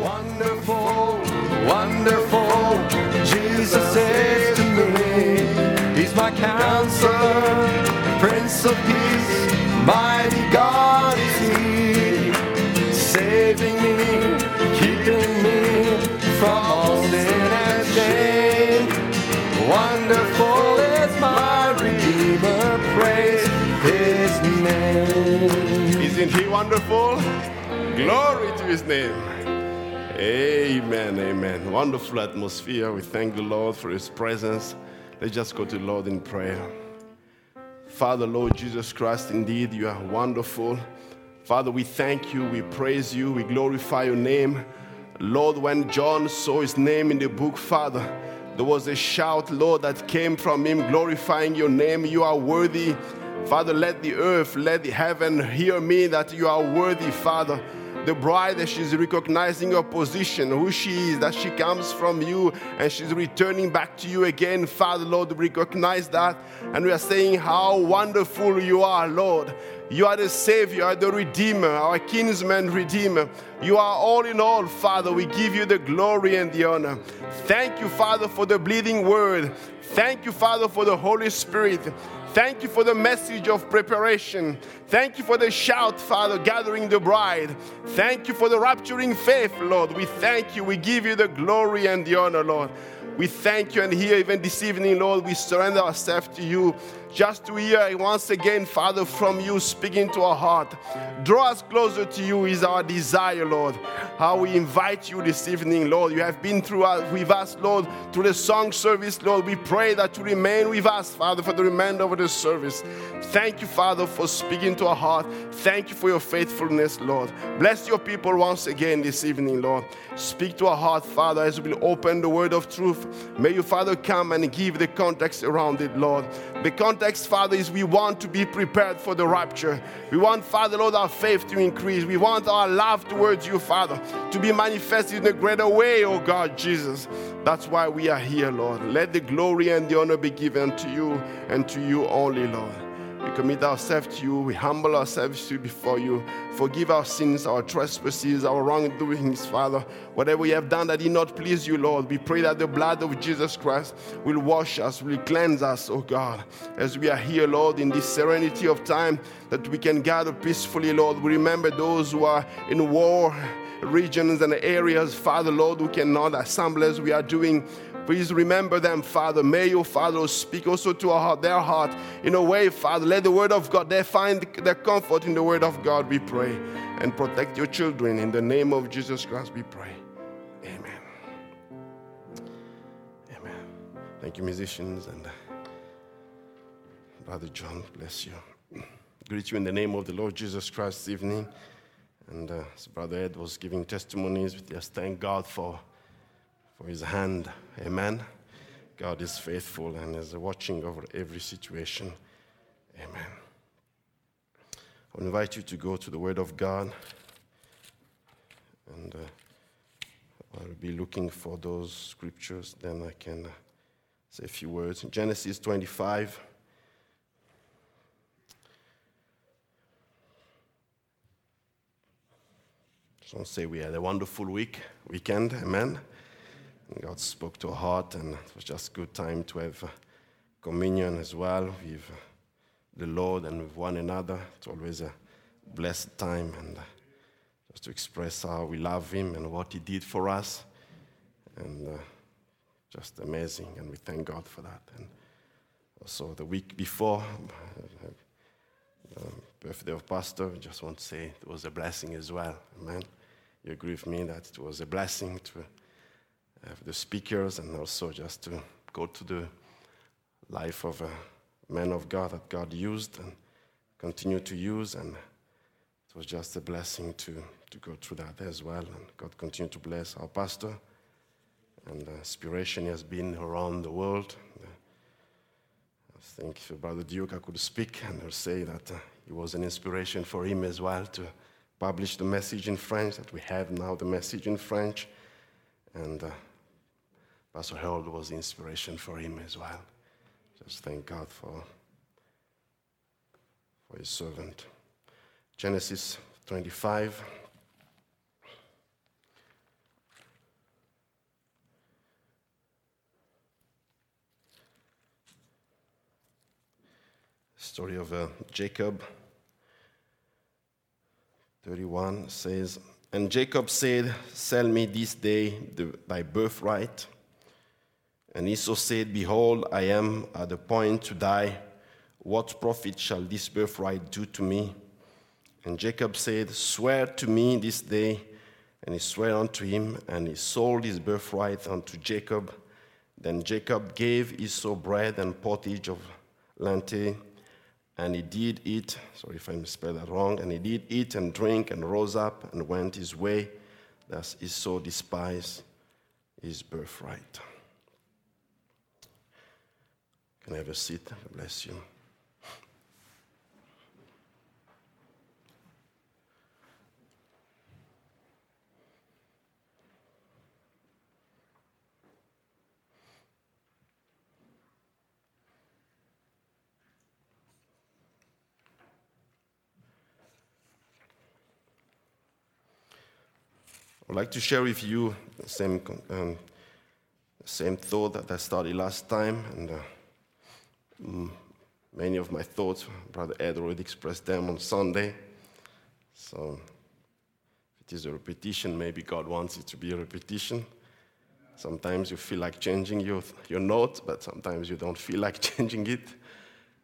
Wonderful, wonderful, Jesus is to me. He's my counselor, Prince of Peace, mighty God is He, saving me, keeping me from all sin and shame. Wonderful is my Redeemer, praise His name. Isn't he wonderful? Glory to his name. Amen, amen. Wonderful atmosphere. We thank the Lord for his presence. Let's just go to the Lord in prayer. Father, Lord Jesus Christ, indeed, you are wonderful. Father, we thank you, we praise you, we glorify your name. Lord, when John saw his name in the book, Father, there was a shout, Lord, that came from him glorifying your name. You are worthy. Father, let the earth, let the heaven hear me that you are worthy, Father. The bride that she's recognizing her position, who she is, that she comes from you and she's returning back to you again, Father, Lord, recognize that. And we are saying how wonderful you are, Lord. You are the Savior, the Redeemer, our kinsman Redeemer. You are all in all, Father. We give you the glory and the honor. Thank you, Father, for the bleeding word. Thank you, Father, for the Holy Spirit. Thank you for the message of preparation. Thank you for the shout, Father, gathering the bride. Thank you for the rapturing faith, Lord. We thank you. We give you the glory and the honor, Lord. We thank you, and here, even this evening, Lord, we surrender ourselves to you just to hear once again, Father, from you speaking to our heart. Draw us closer to you is our desire, Lord. How we invite you this evening, Lord. You have been through us, with us, Lord, through the song service, Lord. We pray that you remain with us, Father, for the remainder of the service. Thank you, Father, for speaking to our heart. Thank you for your faithfulness, Lord. Bless your people once again this evening, Lord. Speak to our heart, Father, as we open the word of truth. May you, Father, come and give the context around it, Lord. The context, Father, is we want to be prepared for the rapture. We want, Father, Lord, our faith to increase. We want our love towards you, Father, to be manifested in a greater way, oh God, Jesus. That's why we are here, Lord. Let the glory and the honor be given to you and to you only, Lord. Commit ourselves to you. We humble ourselves to you before you. Forgive our sins, our trespasses, our wrongdoings, Father. Whatever we have done that did not please you, Lord, we pray that the blood of Jesus Christ will wash us, will cleanse us, oh God. As we are here, Lord, in this serenity of time, that we can gather peacefully, Lord. We remember those who are in war regions and areas, Father, Lord, who cannot assemble as we are doing. Please remember them, Father. May you, Father, speak also to our heart, their heart in a way, Father. Let the word of God, they find their comfort in the word of God, we pray. And protect your children. In the name of Jesus Christ, we pray. Amen. Amen. Thank you, musicians. And uh, Brother John, bless you. Greet you in the name of the Lord Jesus Christ this evening. And uh, Brother Ed was giving testimonies, just thank God for for his hand. Amen. God is faithful and is watching over every situation. Amen. I invite you to go to the Word of God and uh, I'll be looking for those scriptures. Then I can uh, say a few words. Genesis 25. Just want to say we had a wonderful week, weekend. Amen. God spoke to our heart, and it was just a good time to have uh, communion as well with uh, the Lord and with one another. It's always a blessed time, and uh, just to express how we love Him and what He did for us, and uh, just amazing. And we thank God for that. And also the week before, the birthday of Pastor, just want to say it was a blessing as well. Amen. You agree with me that it was a blessing to have the speakers and also just to go to the life of a man of God that God used and continue to use. And it was just a blessing to, to go through that as well. And God continue to bless our pastor. And the inspiration has been around the world. I think if Brother Duke I could speak and say that uh, it was an inspiration for him as well to publish the message in French, that we have now the message in French. And uh, Pastor Harold was the inspiration for him as well. Just thank God for, for his servant. Genesis 25. Story of uh, Jacob 31 says, And Jacob said, Sell me this day the, thy birthright and Esau said, Behold, I am at the point to die. What profit shall this birthright do to me? And Jacob said, Swear to me this day. And he swore unto him, and he sold his birthright unto Jacob. Then Jacob gave Esau bread and pottage of lentil, and he did eat. Sorry if I misspelled that wrong. And he did eat and drink and rose up and went his way. Thus Esau despised his birthright. Can have a seat? God bless you. I'd like to share with you the same, um, same thought that I started last time, and uh, many of my thoughts, Brother Ed already expressed them on Sunday. So, it is a repetition, maybe God wants it to be a repetition. Sometimes you feel like changing your, your note, but sometimes you don't feel like changing it.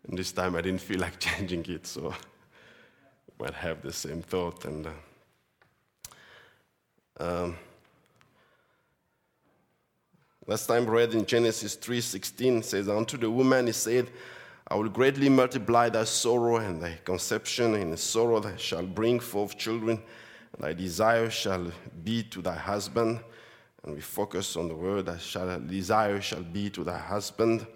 And this time I didn't feel like changing it, so we might have the same thought. And uh, um, last time read in Genesis 3:16 says, "Unto the woman he said, I will greatly multiply thy sorrow and thy conception. In sorrow thou shalt bring forth children, and thy desire shall be to thy husband." And we focus on the word that shall desire shall be to thy husband.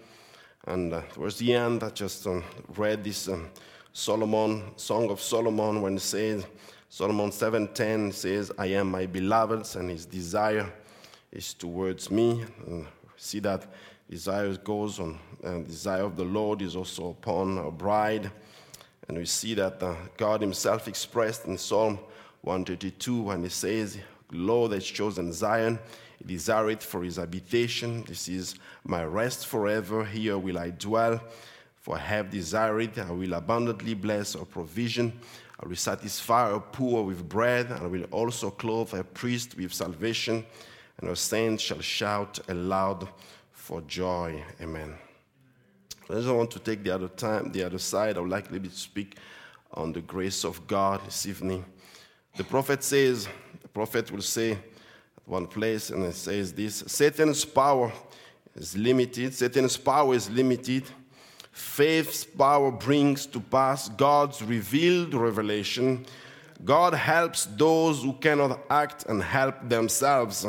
And uh, towards the end, I just um, read this um, Solomon Song of Solomon when it says. Solomon 7:10 says, "I am my beloved's, and his desire is towards me." And see that desire goes on, and desire of the Lord is also upon our bride. And we see that uh, God Himself expressed in Psalm 132 when He says, "Lord has chosen Zion." He desireth for his habitation. This is my rest forever. Here will I dwell. For I have desired, I will abundantly bless our provision. I will satisfy a poor with bread, and I will also clothe a priest with salvation, and our saints shall shout aloud for joy. Amen. I just want to take the other time, the other side. I would like maybe to speak on the grace of God this evening. The prophet says, the prophet will say at one place, and it says this Satan's power is limited. Satan's power is limited Faith's power brings to pass God's revealed revelation. God helps those who cannot act and help themselves.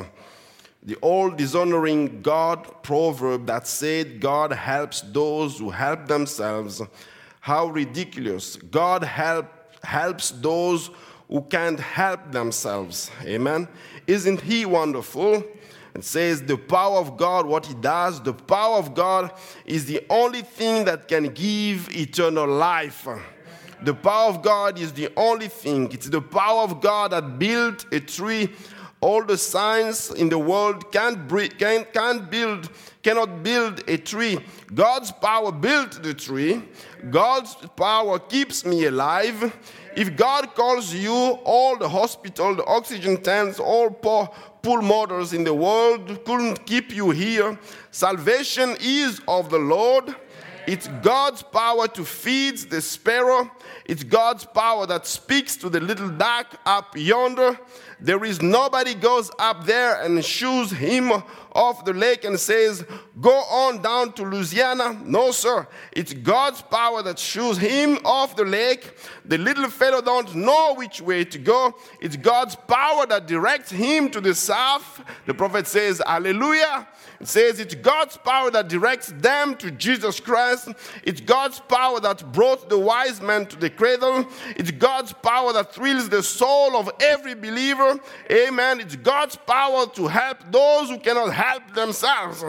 The old dishonoring God proverb that said, God helps those who help themselves. How ridiculous. God help, helps those who can't help themselves. Amen. Isn't He wonderful? It says the power of God, what He does, the power of God is the only thing that can give eternal life. The power of God is the only thing. It's the power of God that built a tree. All the science in the world can't, can, can't build, cannot build a tree. God's power built the tree. God's power keeps me alive. If God calls you, all the hospital, the oxygen tanks, all poor, pull in the world couldn't keep you here. Salvation is of the Lord. It's God's power to feed the sparrow. It's God's power that speaks to the little duck up yonder. There is nobody goes up there and shoos him off the lake and says, Go on down to Louisiana. No, sir. It's God's power that shoos him off the lake. The little fellow don't know which way to go. It's God's power that directs him to the south. The prophet says, Hallelujah. It says it's God's power that directs them to Jesus Christ. It's God's power that brought the wise men to the cradle. It's God's power that thrills the soul of every believer. Amen. It's God's power to help those who cannot help themselves.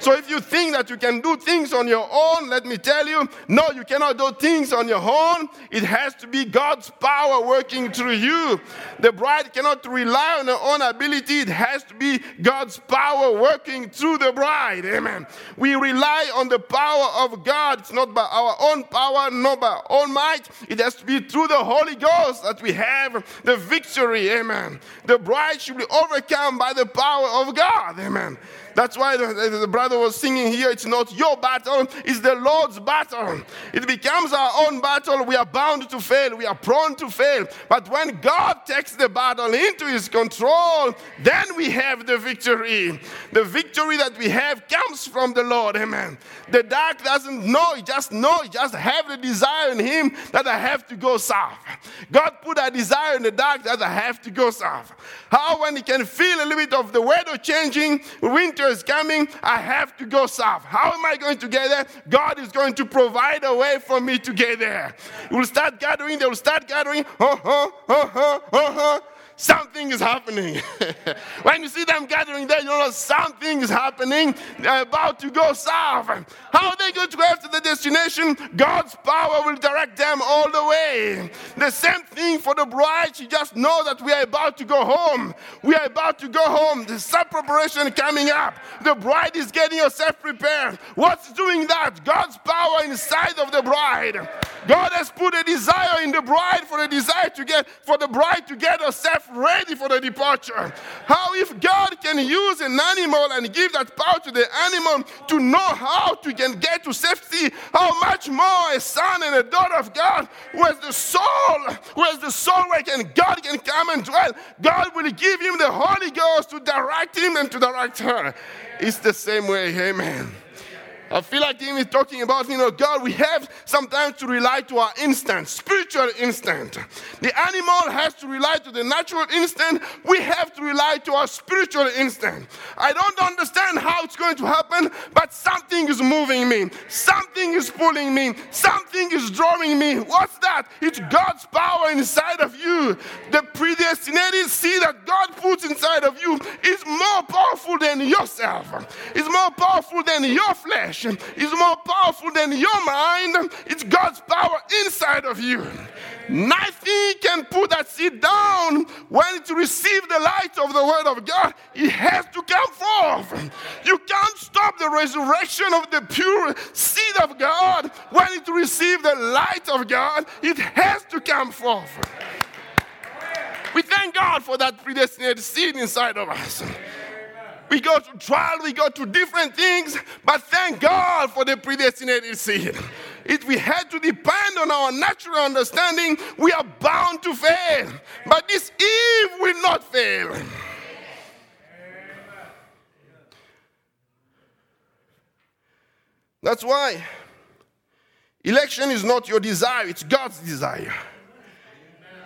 So if you think that you can do things on your own, let me tell you, no, you cannot do things on your own. It has to be God's power working through you. The bride cannot rely on her own ability, it has to be God's power working through the bride. Amen. We rely on the power of God. It's not by our own power, not by our own might. It has to be through the Holy Ghost that we have the victory. Amen. The bride should be overcome by the power of God. Amen. That's why the, the, the, brother was singing here. It's not your battle, it's the Lord's battle. It becomes our own battle. We are bound to fail, we are prone to fail. But when God takes the battle into his control, then we have the victory. The victory that we have comes from the Lord. Amen. The dark doesn't know, it just know, it just have the desire in him that I have to go south. God put a desire in the dark that I have to go south. How when he can feel a little bit of the weather changing, winter is coming, I have to go south. How am I going to get there? God is going to provide a way for me to get there. We'll start gathering, they will start gathering. Huh, uh huh, uh huh something is happening. when you see them gathering there, you know something is happening. They're about to go south. How are they going to get to the destination? God's power will direct them all the way. The same thing for the bride. She just knows that we are about to go home. We are about to go home. The sub preparation coming up. The bride is getting herself prepared. What's doing that? God's power inside of the bride. God has put a desire in the bride for the desire to get for the bride to get herself ready for the departure. How if God can use an animal and give that power to the animal to know how to can get to safety, how much more a son and a daughter of God who has the soul, who has the soul where can God can come and dwell. God will give him the Holy Ghost to direct him and to direct her. It's the same way, amen. I feel like even talking about, you know, God, we have sometimes to rely to our instinct, spiritual instinct. The animal has to rely to the natural instinct. We have to rely to our spiritual instinct. I don't understand how it's going to happen, but something is moving me. Something is pulling me. Something is drawing me. What's that? It's God's power inside of you. The predestinated seed that God puts inside of you is more powerful than yourself. It's more powerful than your flesh is more powerful than your mind. It's God's power inside of you. Nothing can put that seed down when it receives the light of the Word of God. It has to come forth. You can't stop the resurrection of the pure seed of God when it receives the light of God. It has to come forth. We thank God for that predestinated seed inside of us. We go to trial, we go to different things, but thank God for the predestinated seed. If we had to depend on our natural understanding, we are bound to fail. But this Eve will not fail. That's why election is not your desire, it's God's desire.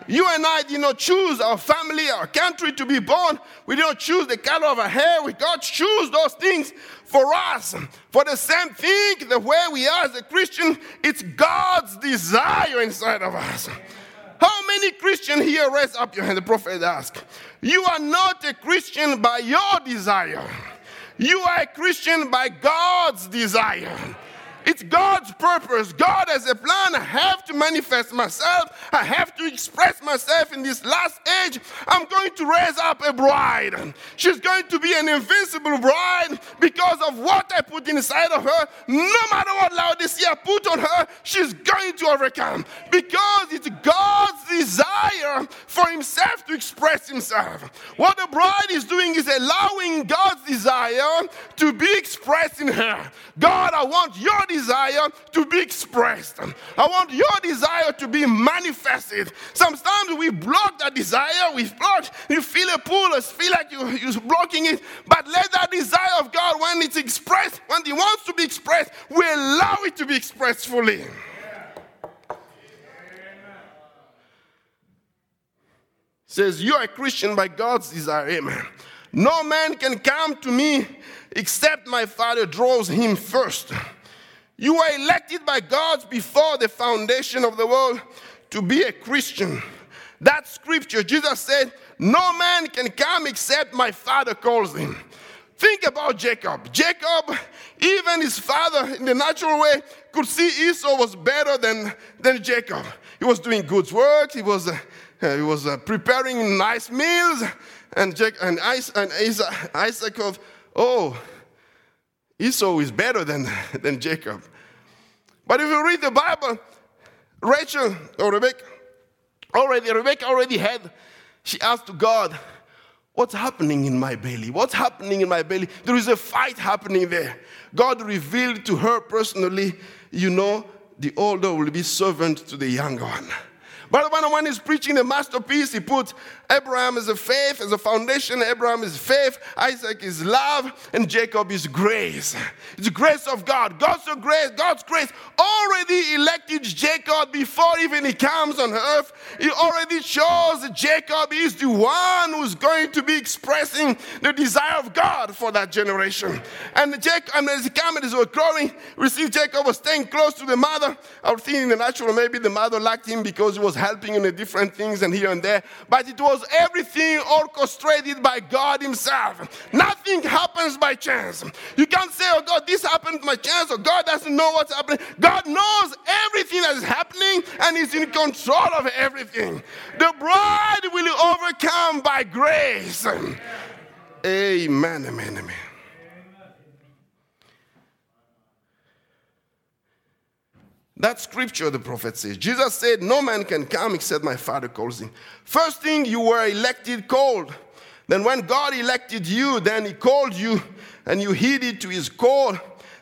You and I did not choose our family, our country to be born. We did not choose the color of our hair. We God choose those things for us. For the same thing, the way we are as a Christian, it's God's desire inside of us. How many Christians here raise up your hand? The prophet asked. You are not a Christian by your desire. You are a Christian by God's desire. It's God's purpose. God has a plan. I have to manifest myself. I have to express myself in this last age. I'm going to raise up a bride. She's going to be an invincible bride because of what I put inside of her. No matter what Laodicea put on her, she's going to overcome because it's God's desire for himself to express himself. What the bride is doing is allowing God's desire to be expressed in her. God, I want your desire to be expressed. I want your desire to be manifested. Sometimes we block that desire, we block, you feel a pull, you feel like you, you're blocking it. But let that desire of God, when it's expressed, when it wants to be expressed, we allow it to be expressed fully. says, You are a Christian by God's desire. Amen. No man can come to me except my Father draws him first. You were elected by God before the foundation of the world to be a Christian. That scripture, Jesus said, No man can come except my Father calls him. Think about Jacob. Jacob, even his father in the natural way, could see Esau was better than, than Jacob. He was doing good work, he was, uh, he was uh, preparing nice meals, and, Jacob, and, Isaac, and Isaac of, oh, Esau is better than, than Jacob. But if you read the Bible, Rachel or Rebecca already, Rebecca already had, she asked God, What's happening in my belly? What's happening in my belly? There is a fight happening there. God revealed to her personally, you know, the older will be servant to the younger one. But when he's preaching the masterpiece, he put Abraham as a faith, as a foundation. Abraham is faith, Isaac is love, and Jacob is grace. It's the grace of God. God's grace, God's grace already elected Jacob before even he comes on earth. He already chose Jacob is the one who's going to be expressing the desire of God for that generation. And Jacob, and as he came and were growing, received Jacob was staying close to the mother. I was thinking in the natural, maybe the mother liked him because he was helping in the different things and here and there. But it was everything orchestrated by God Himself. Nothing happens by chance. You can't say, oh God, this happened by chance, or God doesn't know what's happening. God knows everything that is happening and is in control of everything. The bride will overcome by grace. Amen, amen, amen. That scripture, the prophet says. Jesus said, No man can come except my Father calls him. First thing, you were elected, called. Then, when God elected you, then He called you and you heeded to His call.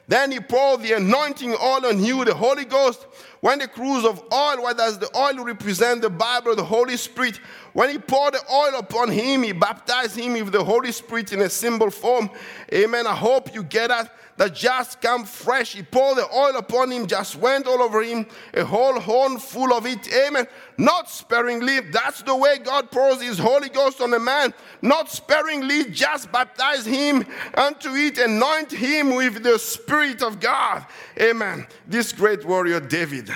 Then He poured the anointing oil on you, the Holy Ghost. When the cruse of oil, what does the oil represent? The Bible, the Holy Spirit. When he poured the oil upon him, he baptized him with the Holy Spirit in a symbol form. Amen. I hope you get that that just come fresh. He poured the oil upon him, just went all over him, a whole horn full of it. Amen. Not sparingly. That's the way God pours his Holy Ghost on a man. Not sparingly, just baptize him unto it, anoint him with the Spirit of God. Amen. This great warrior David.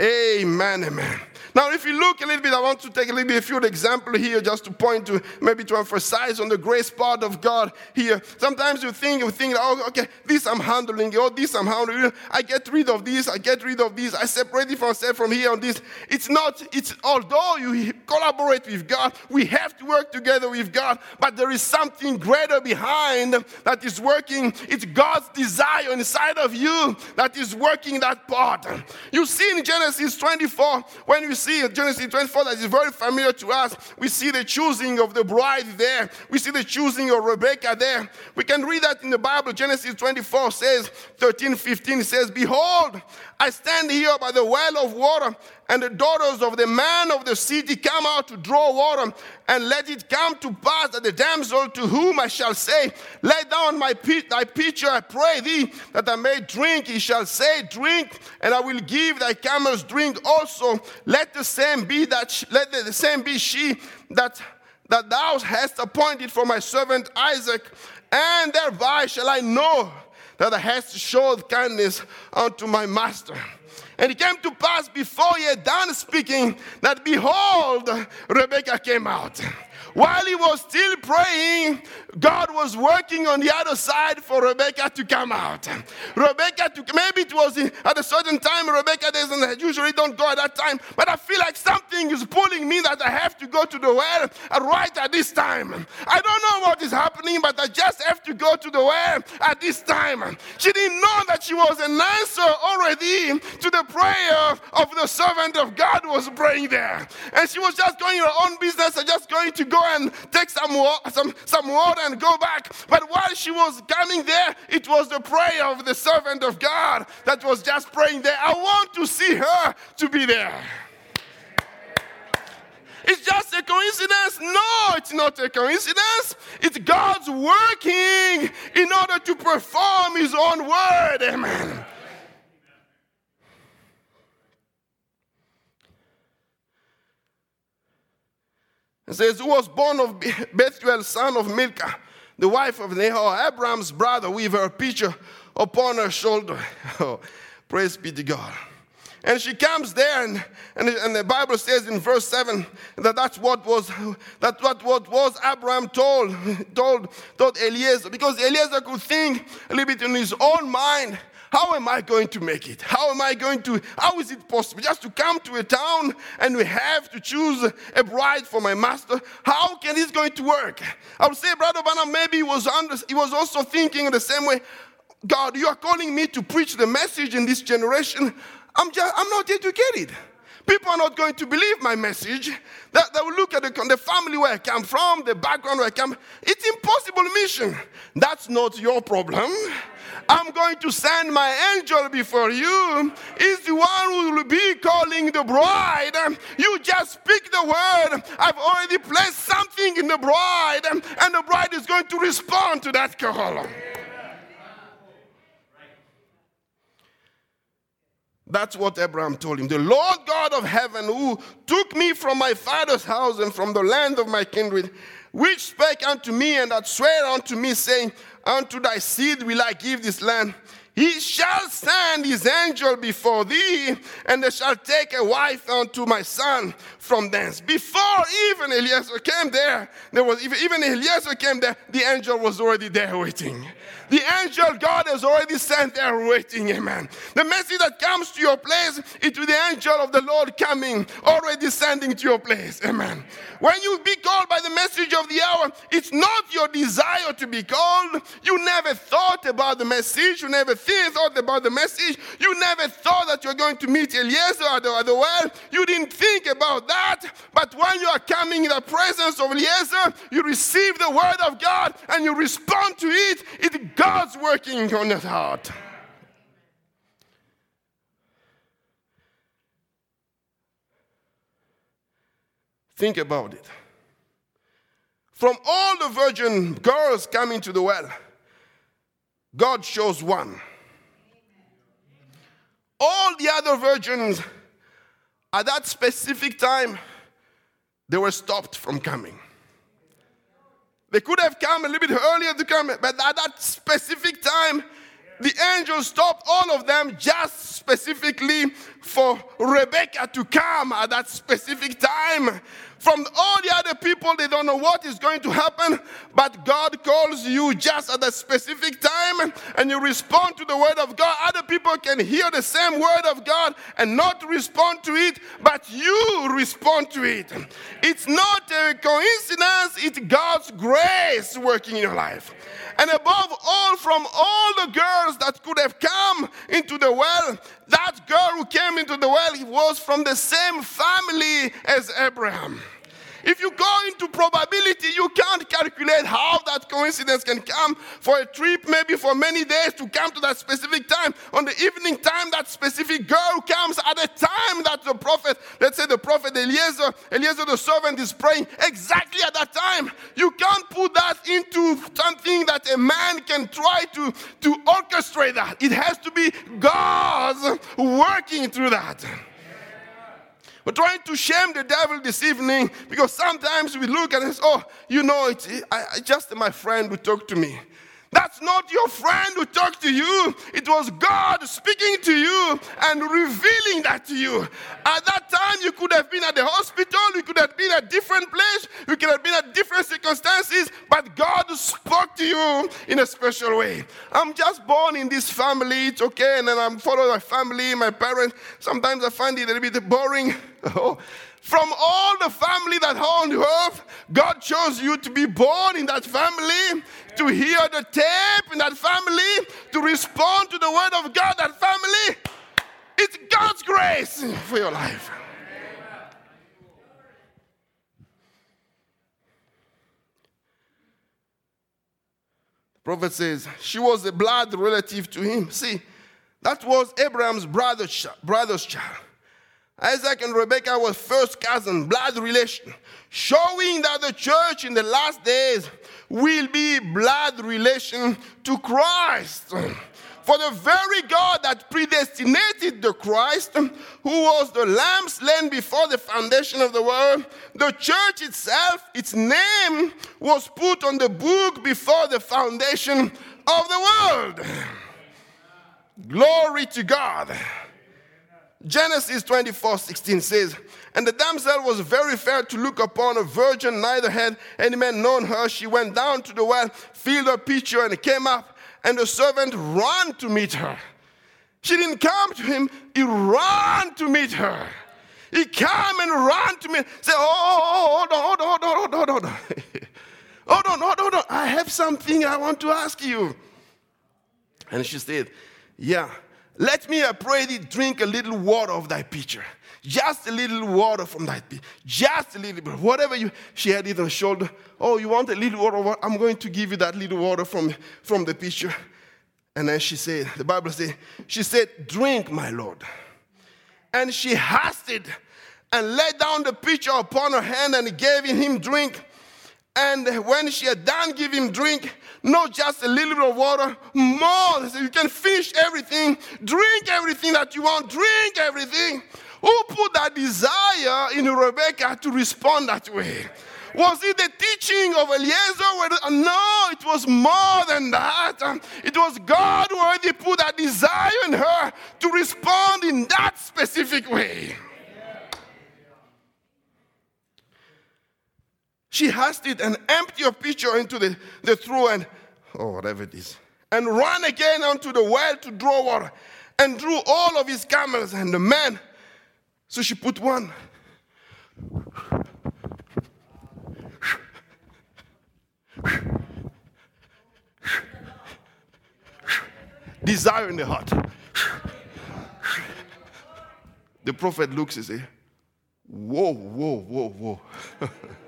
Amen. Amen. Now, if you look a little bit, I want to take a little bit a few example here just to point to maybe to emphasize on the grace part of God here. Sometimes you think you think, oh, okay, this I'm handling, oh, this I'm handling. I get rid of this, I get rid of this, I separate it myself from here on this. It's not, it's although you collaborate with God, we have to work together with God, but there is something greater behind that is working. It's God's desire inside of you that is working that part. You see in Genesis 24, when you see in Genesis 24 that is very familiar to us. We see the choosing of the bride there. We see the choosing of Rebecca there. We can read that in the Bible. Genesis 24 says, 13, 15 says, Behold, I stand here by the well of water, and the daughters of the man of the city come out to draw water. And let it come to pass that the damsel to whom I shall say, Lay down my thy pitcher, I pray thee, that I may drink. He shall say, Drink, and I will give thy camels drink also. Let the same be that let the same be she that that thou hast appointed for my servant Isaac, and thereby shall I know that I hast showed kindness unto my master. And it came to pass before he had done speaking that behold, Rebekah came out. While he was still praying, God was working on the other side for Rebecca to come out. Rebecca, to, maybe it was at a certain time, Rebecca doesn't usually don't go at that time, but I feel like something is pulling me that I have to go to the well right at this time. I don't know what is happening, but I just have to go to the well at this time. She didn't know that she was an answer already to the prayer of the servant of God was praying there. And she was just going her own business and just going to go and take some, some, some water and go back. But while she was coming there, it was the prayer of the servant of God that was just praying there. I want to see her to be there. It's just a coincidence? No, it's not a coincidence. It's God's working in order to perform His own word. Amen. It says, Who was born of Bethuel, son of Milcah, the wife of Nahor, Abraham's brother, with her pitcher upon her shoulder. Oh, praise be to God. And she comes there, and, and, and, the Bible says in verse 7 that that's what was that what, what was Abraham told, told, told Eliezer, because Eliezer could think a little bit in his own mind how am I going to make it? How am I going to, how is it possible just to come to a town and we have to choose a bride for my master? How can this going to work? I would say, Brother Branham, maybe he was, under, he was also thinking the same way. God, you are calling me to preach the message in this generation. I'm, just, I'm not educated. People are not going to believe my message. They, they will look at the, the family where I come from, the background where I come. It's impossible mission. That's not your problem. I'm going to send my angel before you. He's the one who will be calling the bride. You just speak the word. I've already placed something in the bride, and the bride is going to respond to that call. That's what Abraham told him. The Lord God of heaven, who took me from my father's house and from the land of my kindred, which spake unto me and that sware unto me, saying, Unto thy seed will I give this land. He shall send his angel before thee, and they shall take a wife unto my son from thence. Before even Eliezer came there, there was even Eliezer came there, the angel was already there waiting. The angel God has already sent there waiting, amen. The message that comes to your place, it will the angel of the Lord coming, already sending to your place, amen. When you be called by the message of the hour, it's not your desire to be called. You never thought about the message, you never thought about the message, you never thought that you're going to meet Eliezer at the, at the well. You didn't think about that, but when you are coming in the presence of Eliezer, you receive the word of God and you respond to it. It God's working on your heart. Think about it. From all the virgin girls coming to the well, God chose one. All the other virgins, at that specific time, they were stopped from coming. They could have come a little bit earlier to come, but at that specific time, the angel stopped all of them just specifically for Rebecca to come at that specific time. From all the other people, they don't know what is going to happen, but God calls you just at a specific time and you respond to the word of God. Other people can hear the same word of God and not respond to it, but you respond to it. It's not a coincidence, it's God's grace working in your life. And above all, from all the girls that could have come into the well, that girl who came into the well was from the same family as Abraham. If you go into can't calculate how that coincidence can come for a trip, maybe for many days to come to that specific time. On the evening time, that specific girl comes at a time that the prophet, let's say the prophet Eliezer, Eliezer the servant is praying exactly at that time. You can't put that into something that a man can try to, to orchestrate that. It has to be God's working through that. We're trying to shame the devil this evening because sometimes we look and this, oh, you know, it's I just my friend who talked to me. That's not your friend who talked to you. It was God speaking to you and revealing that to you. At that time, you could have been at the hospital, you could have been at a different place, you could have been at different circumstances, but God spoke to you in a special way. I'm just born in this family, it's okay, and then I'm following my family, my parents. Sometimes I find it a little bit boring. Oh, from all the family that on earth, God chose you to be born in that family, to hear the tape in that family, to respond to the word of God, that family. It's God's grace for your life. The prophet says she was a blood relative to him. See, that was Abraham's brother's, brother's child. Isaac and Rebekah were first cousin, blood relation, showing that the church in the last days will be blood relation to Christ. For the very God that predestinated the Christ, who was the lamb slain before the foundation of the world, the church itself, its name was put on the book before the foundation of the world. Glory to God. Genesis 24 16 says, And the damsel was very fair to look upon, a virgin, neither had any man known her. She went down to the well, filled her pitcher, and came up, and the servant ran to meet her. She didn't come to him, he ran to meet her. He came and ran to me. Say, oh, oh, oh, oh hold on, hold on, hold on, hold on, hold on. hold on, hold on, hold on. I have something I want to ask you. And she said, Yeah, let me, I pray thee, drink a little water of thy pitcher. Just a little water from that pitcher. Just a little bit. Whatever you, she had it on her shoulder. Oh, you want a little water? I'm going to give you that little water from, from the pitcher. And then she said, the Bible says, she said, Drink, my Lord. And she hasted and laid down the pitcher upon her hand and gave him drink. And when she had done giving him drink, not just a little bit of water, more. So you can finish everything, drink everything that you want, drink everything. Who put that desire in Rebecca to respond that way? Was it the teaching of Eliezer? No, it was more than that. It was God who already put that desire in her to respond in that specific way. She has it and empty your pitcher into the, the trough and, oh, whatever it is, and ran again onto the well to draw water and drew all of his camels and the men. So she put one. Desire in the heart. The prophet looks and says, Whoa, whoa, whoa, whoa.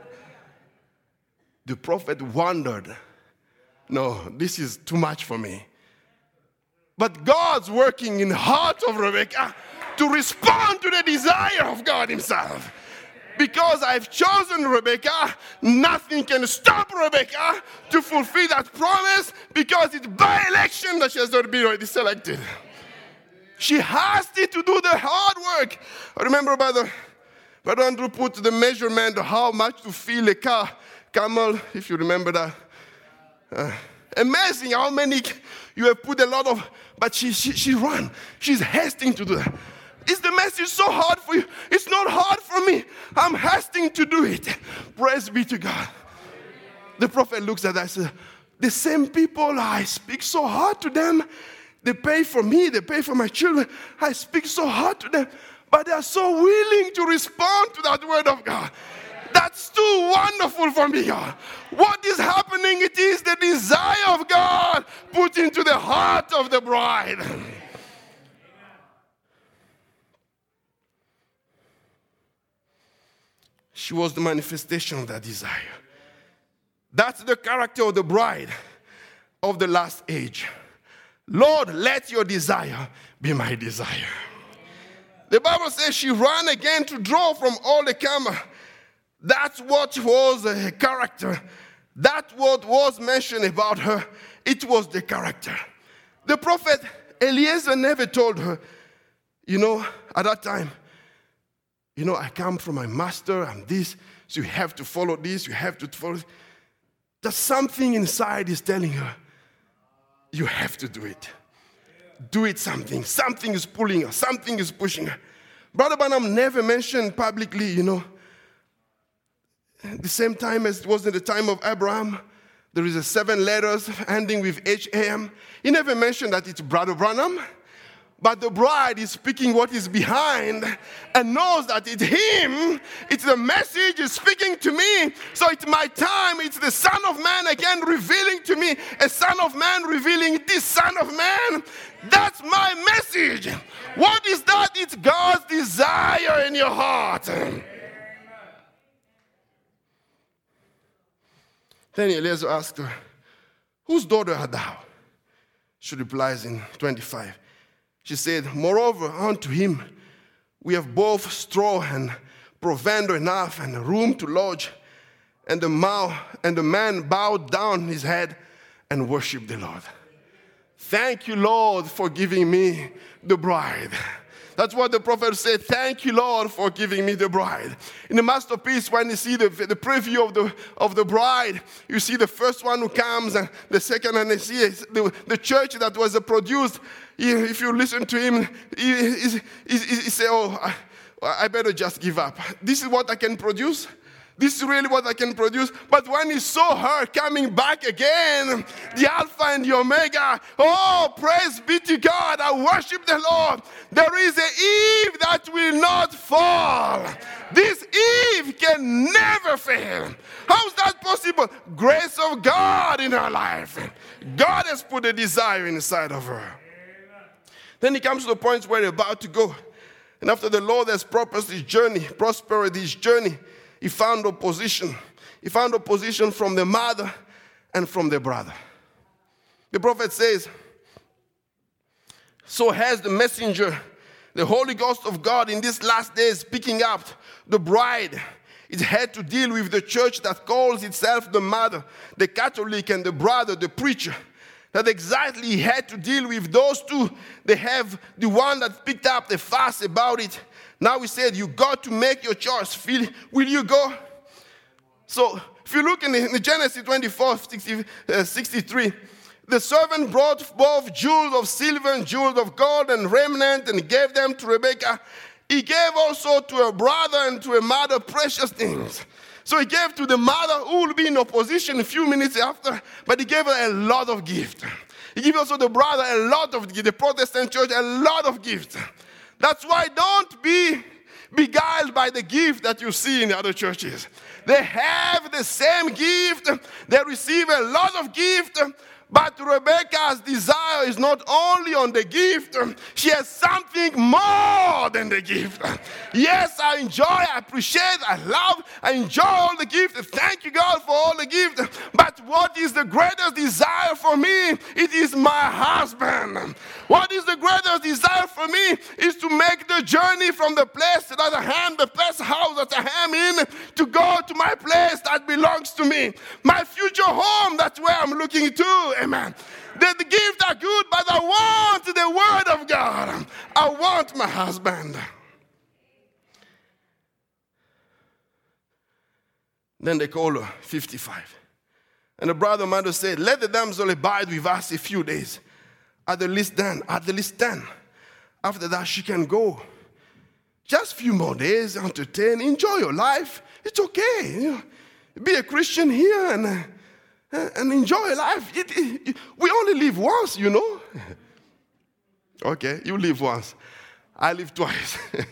the prophet wondered, No, this is too much for me. But God's working in the heart of Rebecca to respond to the desire of God Himself. Because I've chosen Rebecca, nothing can stop Rebecca to fulfill that promise because it's by election that she has already selected. She has to do the hard work. I remember Brother, Brother Andrew put the measurement of how much to fill a car camel, if you remember that. Uh, amazing how many you have put a lot of, but she, she, she ran. She's hasting to do that. Is the message so hard for you? It's not hard for me. I'm hasting to do it. Praise be to God. The prophet looks at us The same people I speak so hard to them, they pay for me, they pay for my children. I speak so hard to them, but they are so willing to respond to that word of God. That's too wonderful for me, God. What is happening? It is the desire of God put into the heart of the bride. She was the manifestation of that desire. That's the character of the bride of the last age. Lord, let your desire be my desire. The Bible says she ran again to draw from all the camel that's what was a character. That what was mentioned about her. It was the character. The prophet Eliezer never told her, you know, at that time, you know, I come from my master, I'm this, so you have to follow this, you have to follow this. That something inside is telling her, you have to do it. Do it something. Something is pulling her, something is pushing her. Brother Branham never mentioned publicly, you know, the same time as it was in the time of Abraham, there is a seven letters ending with H-A-M. He never mentioned that it's Brother Branham, but the bride is speaking what is behind and knows that it's him, it's the message is speaking to me. So it's my time, it's the Son of Man again revealing to me, a Son of Man revealing this Son of Man. That's my message. What is that? It's God's desire in your heart. Then Eliezer asked her, Whose daughter art thou? She replies in 25. She said, Moreover, unto him we have both straw and provender enough and room to lodge. And the, mouth, and the man bowed down his head and worshiped the Lord. Thank you, Lord, for giving me the bride. That's what the prophet said. Thank you, Lord, for giving me the bride. In the masterpiece, when you see the, the preview of the, of the bride, you see the first one who comes and the second, and you see the, the church that was produced. If you listen to him, he, he, he, he say, Oh, I, I better just give up. This is what I can produce. This is really what I can produce. But when he saw her coming back again, the Alpha and the Omega, oh, praise be to God, I worship the Lord. There is an Eve that will not fall. This Eve can never fail. How's that possible? Grace of God in her life. God has put a desire inside of her. Then he comes to the point where he's about to go. And after the Lord has prospered his journey, prospered his journey, he found opposition. He found opposition from the mother and from the brother. The prophet says, So has the messenger, the Holy Ghost of God, in these last days picking up the bride. It had to deal with the church that calls itself the mother, the Catholic, and the brother, the preacher that exactly had to deal with those two. They have the one that picked up the fuss about it. Now we said, You got to make your choice. Will you go? So, if you look in the, in Genesis 24 60, uh, 63, the servant brought both jewels of silver and jewels of gold and remnant and gave them to Rebekah. He gave also to her brother and to her mother precious things. So he gave to the mother who will be in opposition a few minutes after, but he gave her a lot of gift. He gave also the brother a lot of gifts, the Protestant church a lot of gifts. That's why don't be beguiled by the gift that you see in the other churches. They have the same gift, they receive a lot of gift, but Rebecca's desire is not only on the gift, she has something more than the gift. Yes, I enjoy, I appreciate, I love, I enjoy all the gift. Thank you, God, for all the gift. But what is the greatest desire for me? It is my husband. What is the greatest desire for me is to make the journey from the place that I am, the best house that I am in, to go to my place that belongs to me. My future home, that's where I'm looking to. Amen. The, the gifts are good, but I want the word of God. I want my husband. Then they call her 55. And the brother mother said, Let the damsel abide with us a few days. At the least then, at the least 10. After that, she can go. Just a few more days, entertain, enjoy your life. It's okay. You know, be a Christian here and and enjoy life. It, it, it, we only live once, you know. okay, you live once. I live twice.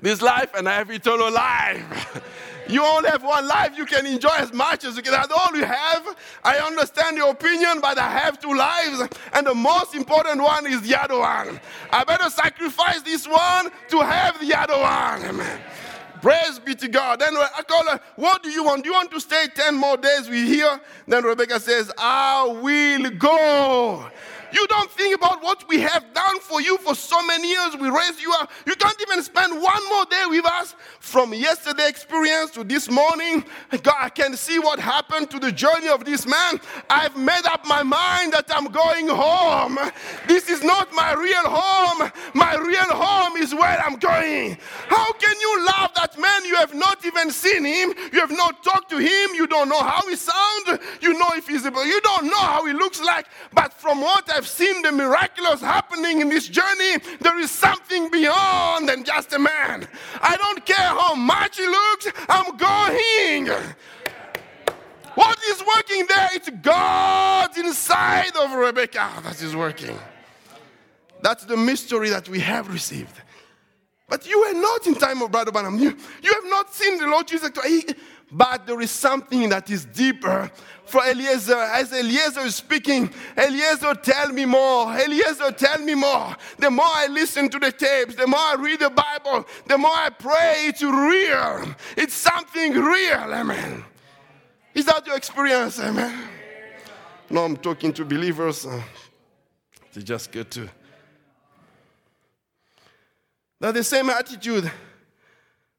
this life and I have eternal life. you only have one life. You can enjoy as much as you can. That's all you have. I understand your opinion, but I have two lives. And the most important one is the other one. I better sacrifice this one to have the other one. Amen. Praise be to God. Then I call her, What do you want? Do you want to stay 10 more days with here? Then Rebecca says, I will go. You don't think about what we have done for you for so many years. We raised you up. You can't even spend one more day with us from yesterday experience to this morning. God, I can see what happened to the journey of this man. I've made up my mind that I'm going home. This is not my real home. My real home is where I'm going. How can you love that man? You have not even seen him. You have not talked to him. You don't know how he sounds. You know if he's able. You don't know how he looks like. But from what I've have seen the miraculous happening in this journey, there is something beyond than just a man. I don't care how much he looks, I'm going. What is working there? It's God inside of Rebecca that is working. That's the mystery that we have received. But you are not in time of Brother Branham. You, you have not seen the Lord Jesus. But there is something that is deeper. For Eliezer, as Eliezer is speaking, Eliezer, tell me more. Eliezer, tell me more. The more I listen to the tapes, the more I read the Bible, the more I pray, it's real. It's something real, amen. Is that your experience, amen? No, I'm talking to believers. Uh, they just get to. That the same attitude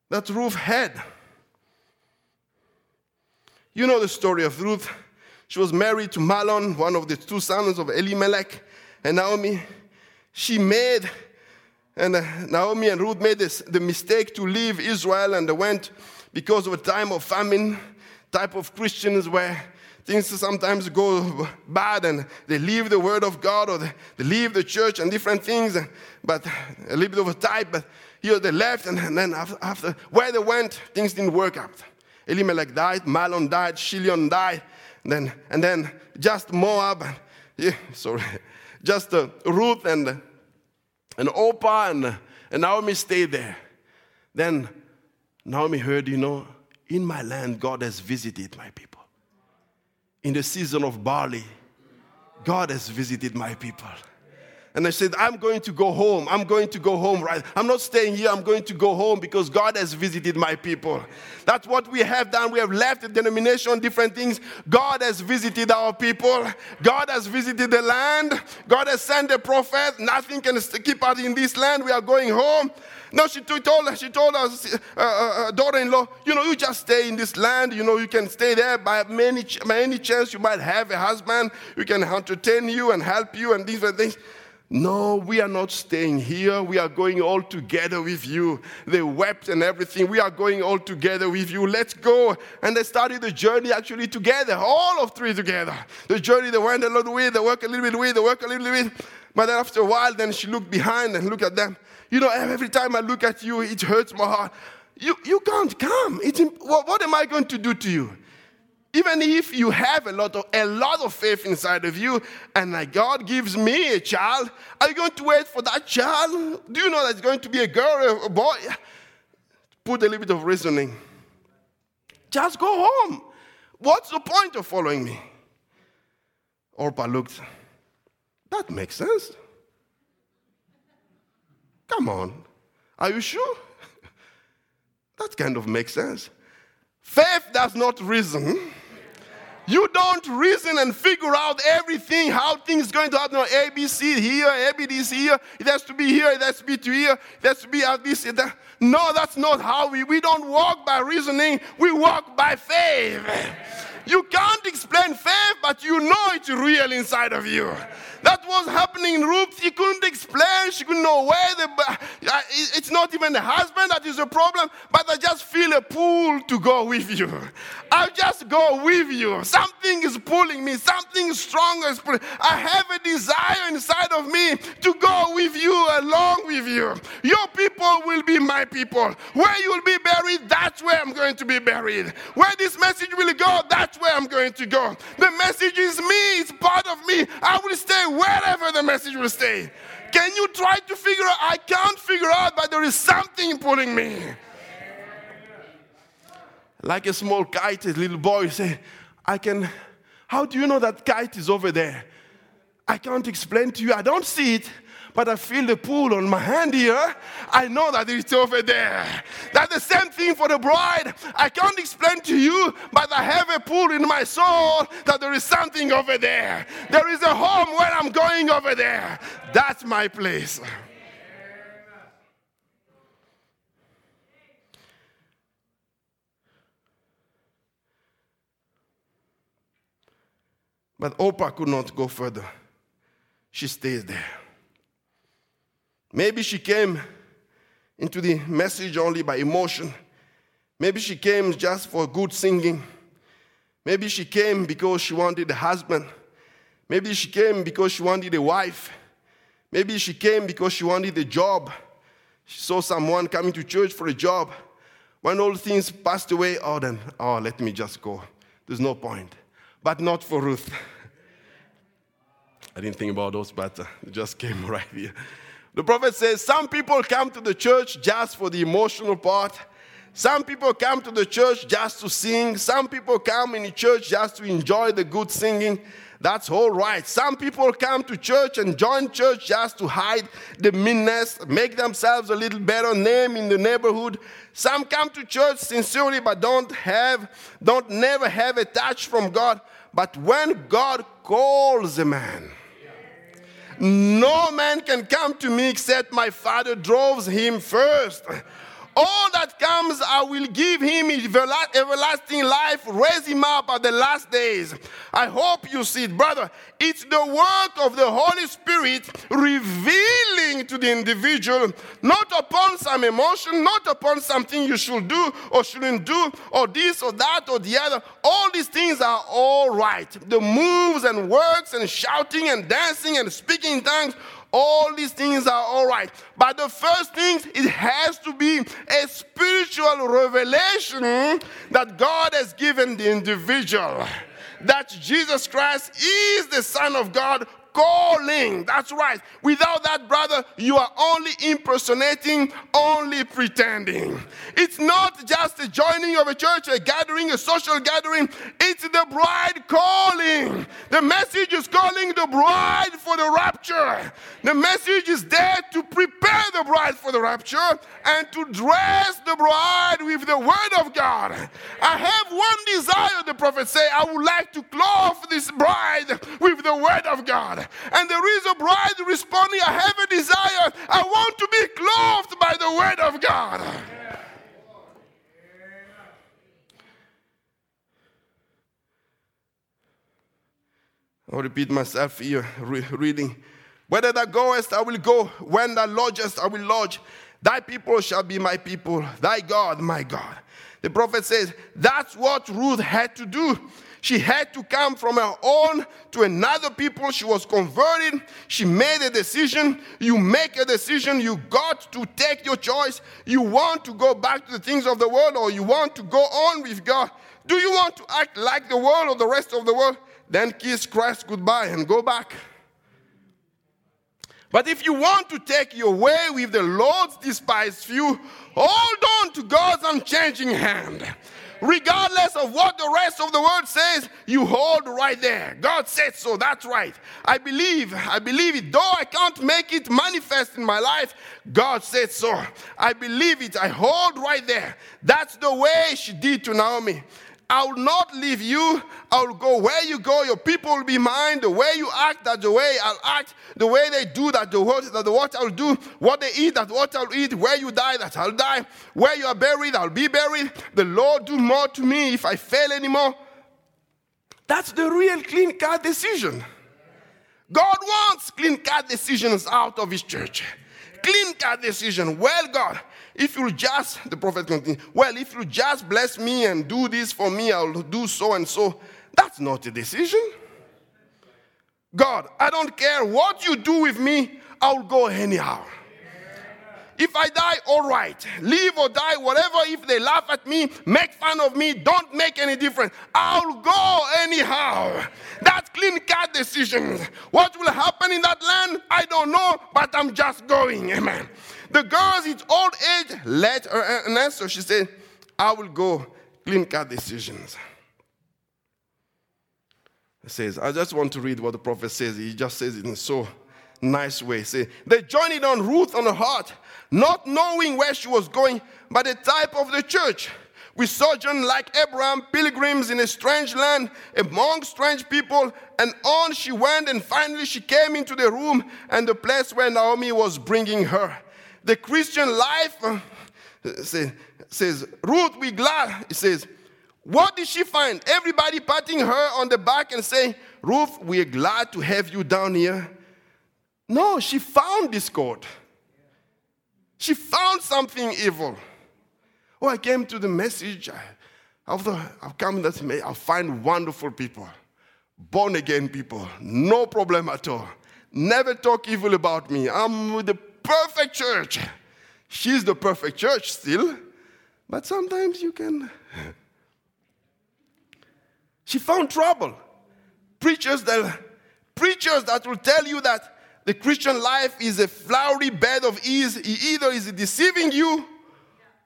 that Ruth had. You know the story of Ruth. She was married to Mahlon, one of the two sons of Elimelech and Naomi. She made, and uh, Naomi and Ruth made this, the mistake to leave Israel and they went because of a time of famine, type of Christians where things sometimes go bad and they leave the word of God or they, leave the church and different things, but a little bit of a type. But here they left, and, and then after, after, where they went, things didn't work out. Elimelech died, Mahlon died, Chilion died, and then, and then just Moab, yeah, sorry, just uh, Ruth and, and Orpah and, and Naomi stayed there. Then Naomi heard, you know, in my land, God has visited my people. In the season of barley, God has visited my people. And I said, I'm going to go home. I'm going to go home, right? I'm not staying here. I'm going to go home because God has visited my people. That's what we have done. We have left the denomination, different things. God has visited our people. God has visited the land. God has sent a prophet. Nothing can keep us in this land. We are going home. No, she told her, she told us, uh, uh, uh, daughter-in-law, you know, you just stay in this land. You know, you can stay there. By many, by any chance, you might have a husband who can entertain you and help you and these things. No, we are not staying here. We are going all together with you. They wept and everything. We are going all together with you. Let's go. And they started the journey actually together, all of three together. The journey, they went a little way, they work a little bit way, they work a little bit. But then after a while, then she looked behind and looked at them. You know, every time I look at you, it hurts my heart. You, you can't come. It's, what, what am I going to do to you? Even if you have a lot of a lot of faith inside of you, and like God gives me a child, are you going to wait for that child? Do you know that it's going to be a girl or a boy? Put a little bit of reasoning. Just go home. What's the point of following me? Orpah looked. That makes sense. Come on. Are you sure? that kind of makes sense. Faith does not reason. You don't reason and figure out everything, how things going to happen. A, B, C here, A, B, D, C here. It has to be here, it has to be to here, it has to be at this, that. No, that's not how we, we don't walk by reasoning, we walk by faith. You can't explain faith, but you know it's real inside of you. That was happening in Ruth. She couldn't explain. She couldn't know where the. Uh, it's not even the husband that is a problem, but I just feel a pull to go with you. I'll just go with you. Something is pulling me. Something stronger is pulling. I have a desire inside of me to go with you, along with you. Your people will be my people. Where you will be buried, that's where I'm going to be buried. Where this message will go, that's where I'm going to go. The message is me. It's part of me. I will stay wherever the message will stay. Can you try to figure out? I can't figure out, but there is something pulling me. Like a small kite, a little boy say, I can, how do you know that kite is over there? I can't explain to you. I don't see it, but I feel the pull on my hand here. I know that it's over there. That's the same thing for the bride. I can't explain to you, but I have a pull in my soul that there is something over there. There is a home where I'm going over there. That's my place. But Orpah could not go further. She stays there. Maybe she came into the message only by emotion. Maybe she came just for good singing. Maybe she came because she wanted a husband. Maybe she came because she wanted a wife. Maybe she came because she wanted a job. She saw someone coming to church for a job. When all things passed away, oh, then, oh, let me just go. There's no point. But not for Ruth. I didn't think about those, but uh, it just came right here. The prophet says some people come to the church just for the emotional part. Some people come to the church just to sing. Some people come in the church just to enjoy the good singing. That's all right. Some people come to church and join church just to hide the meanness, make themselves a little better name in the neighborhood. Some come to church sincerely but don't have, don't never have a touch from God. But when God calls a man, no man can come to me except my Father draws him first. All that comes, I will give him everlasting life, raise him up at the last days. I hope you see it, brother. It's the work of the Holy Spirit revealing to the individual, not upon some emotion, not upon something you should do or shouldn't do, or this or that or the other. All these things are all right. The moves and works and shouting and dancing and speaking in tongues All these things are all right. But the first thing, it has to be a spiritual revelation that God has given the individual. That Jesus Christ is the Son of God calling. That's right. Without that, brother, you are only impersonating, only pretending. It's not just a joining of a church, a gathering, a social gathering. It's the bride calling. The message is calling the bride for the rapture. The message is there to prepare the bride for the rapture and to dress the bride with the word of God. I have one desire, the prophet said, I would like to clothe this bride with the word of God. And there is a bride responding, I have a desire. I want to be clothed by the word of God. I'll repeat myself here, re- reading. Whether thou goest, I will go. When thou lodgest, I will lodge. Thy people shall be my people, thy God, my God. The prophet says that's what Ruth had to do. She had to come from her own to another people. She was converted. She made a decision. You make a decision. You got to take your choice. You want to go back to the things of the world or you want to go on with God. Do you want to act like the world or the rest of the world? Then kiss Christ goodbye and go back. But if you want to take your way with the Lord's despised few, hold on to God's unchanging hand regardless of what the rest of the world says, you hold right there. God said so, that's right. I believe, I believe it. Though I can't make it manifest in my life, God said so. I believe it. I hold right there. That's the way she did to Naomi. I will not leave you. I will go where you go. Your people will be mine. The way you act, that the way I'll act. The way they do, that the what, that the what I'll do. What they eat, that what I'll eat. Where you die, that I'll die. Where you are buried, I'll be buried. The Lord do more to me if I fail anymore. That's the real clean cut decision. God wants clean cut decisions out of His church. Clean cut decision. Well, God, if you just, the prophet continues, well, if you just bless me and do this for me, I'll do so and so. That's not a decision. God, I don't care what you do with me, I'll go anyhow. If I die, all right. Live or die, whatever. If they laugh at me, make fun of me, don't make any difference. I'll go anyhow. That's clean cut decisions. What will happen in that land, I don't know, but I'm just going. Amen. The girls, it's old age, let her uh, answer. She said, I will go clean cut decisions. It says, I just want to read what the prophet says. He just says it in so nice way. Say, they journeyed on Ruth on her heart, not knowing where she was going, but the type of the church. We sojourn like Abraham, pilgrims in a strange land, among strange people, and on she went, and finally she came into the room and the place where Naomi was bringing her. The Christian life uh, say, says, Ruth, we glad. It says, what did she find? Everybody patting her on the back and saying, Ruth, we're glad to have you down here. No, she found discord. She found something evil. Oh, I came to the message. After I've come to this I'll find wonderful people, born again people, no problem at all. Never talk evil about me. I'm with the perfect church. She's the perfect church still, but sometimes you can. She found trouble. Preachers that, preachers that will tell you that the Christian life is a flowery bed of ease. He either is deceiving you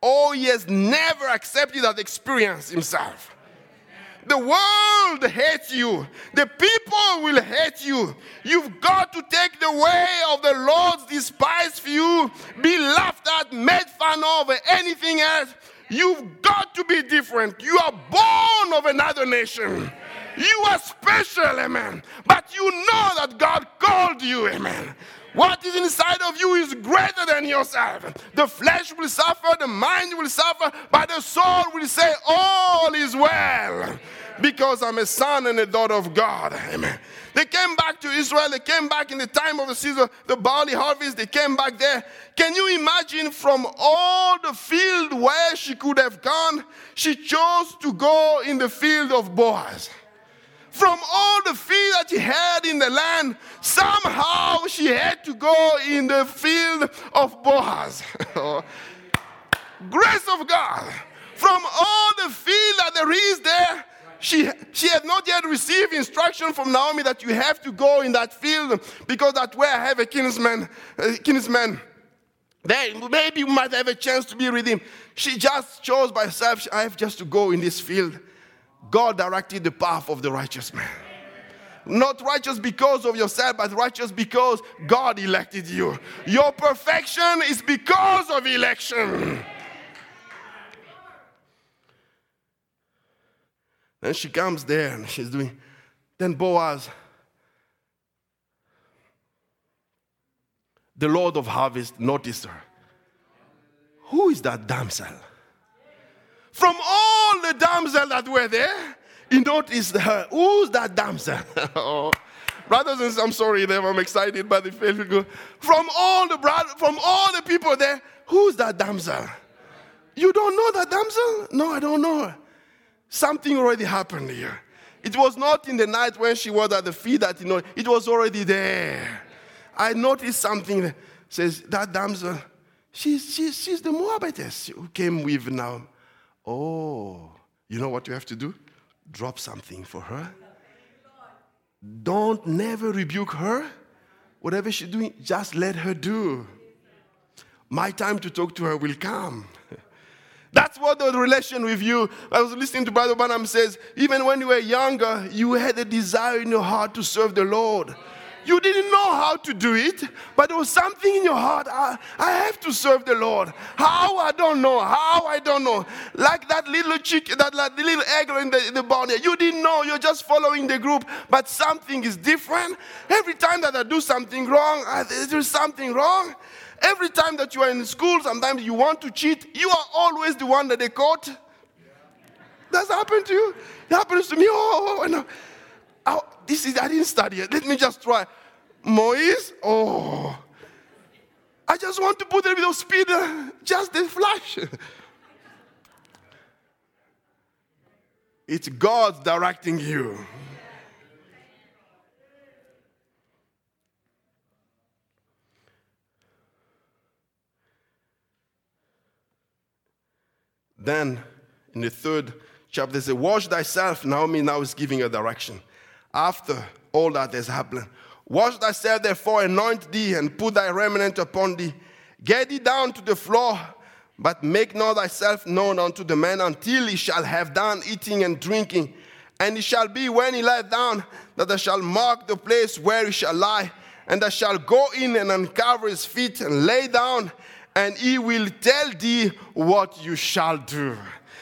or he has never accepted that experience himself. The world hates you. The people will hate you. You've got to take the way of the Lord's despised you, be laughed at, made fun of, anything else. You've got to be different. You are born of another nation. You are special, amen. But you know that God called you, amen. What is inside of you is greater than yourself. The flesh will suffer, the mind will suffer, but the soul will say, All is well because I'm a son and a daughter of God. Amen. They came back to Israel. They came back in the time of the season, the barley harvest. They came back there. Can you imagine from all the field where she could have gone, she chose to go in the field of Boaz From all the field that she had in the land, somehow she had to go in the field of Boaz. Grace of God. From all the field that there is there, she, she had not yet received instruction from Naomi that you have to go in that field because that way I have a kinsman, a kinsman. Then maybe you might have a chance to be redeemed. She just chose by herself, I have just to go in this field. God directed the path of the righteous man. Not righteous because of yourself, but righteous because God elected you. Your perfection is because of election. Then she comes there and she's doing. Then Boaz, the Lord of harvest, noticed her. Who is that damsel? From all the damsels that were there, he noticed her. Who's that damsel? oh. Brothers and I'm sorry, I'm excited by the faith. From all the from all the people there, who's that damsel? You don't know that damsel? No, I don't know her. Something already happened here. It was not in the night when she was at the feet that you know, it was already there. I noticed something that says that damsel, she's, she's, she's the Moabitess who came with now. Oh, you know what you have to do? Drop something for her. Don't never rebuke her. Whatever she's doing, just let her do. My time to talk to her will come. That's what the relation with you. I was listening to Brother Branham says, even when you were younger, you had a desire in your heart to serve the Lord. You didn't know how to do it, but there was something in your heart. I, I have to serve the Lord. How I don't know. How I don't know. Like that little chick, that like little egg in the, in the. You didn't know. You're just following the group, but something is different. Every time that I do something wrong, I, there's something wrong. Every time that you are in school, sometimes you want to cheat, you are always the one that they caught. That's happened to you. It happens to me. Oh, oh, oh, uh, this is I didn't study it. Let me just try. Moise, oh. I just want to put a of speed, uh, just the flash. it's God directing you. Then in the third chapter, they say, Wash thyself. Naomi now is giving a direction. After all that has happened, wash thyself, therefore, anoint thee, and put thy remnant upon thee. Get thee down to the floor, but make not thyself known unto the man until he shall have done eating and drinking. And it shall be when he lie down that thou shalt mark the place where he shall lie, and thou shalt go in and uncover his feet and lay down and he will tell thee what you shall do.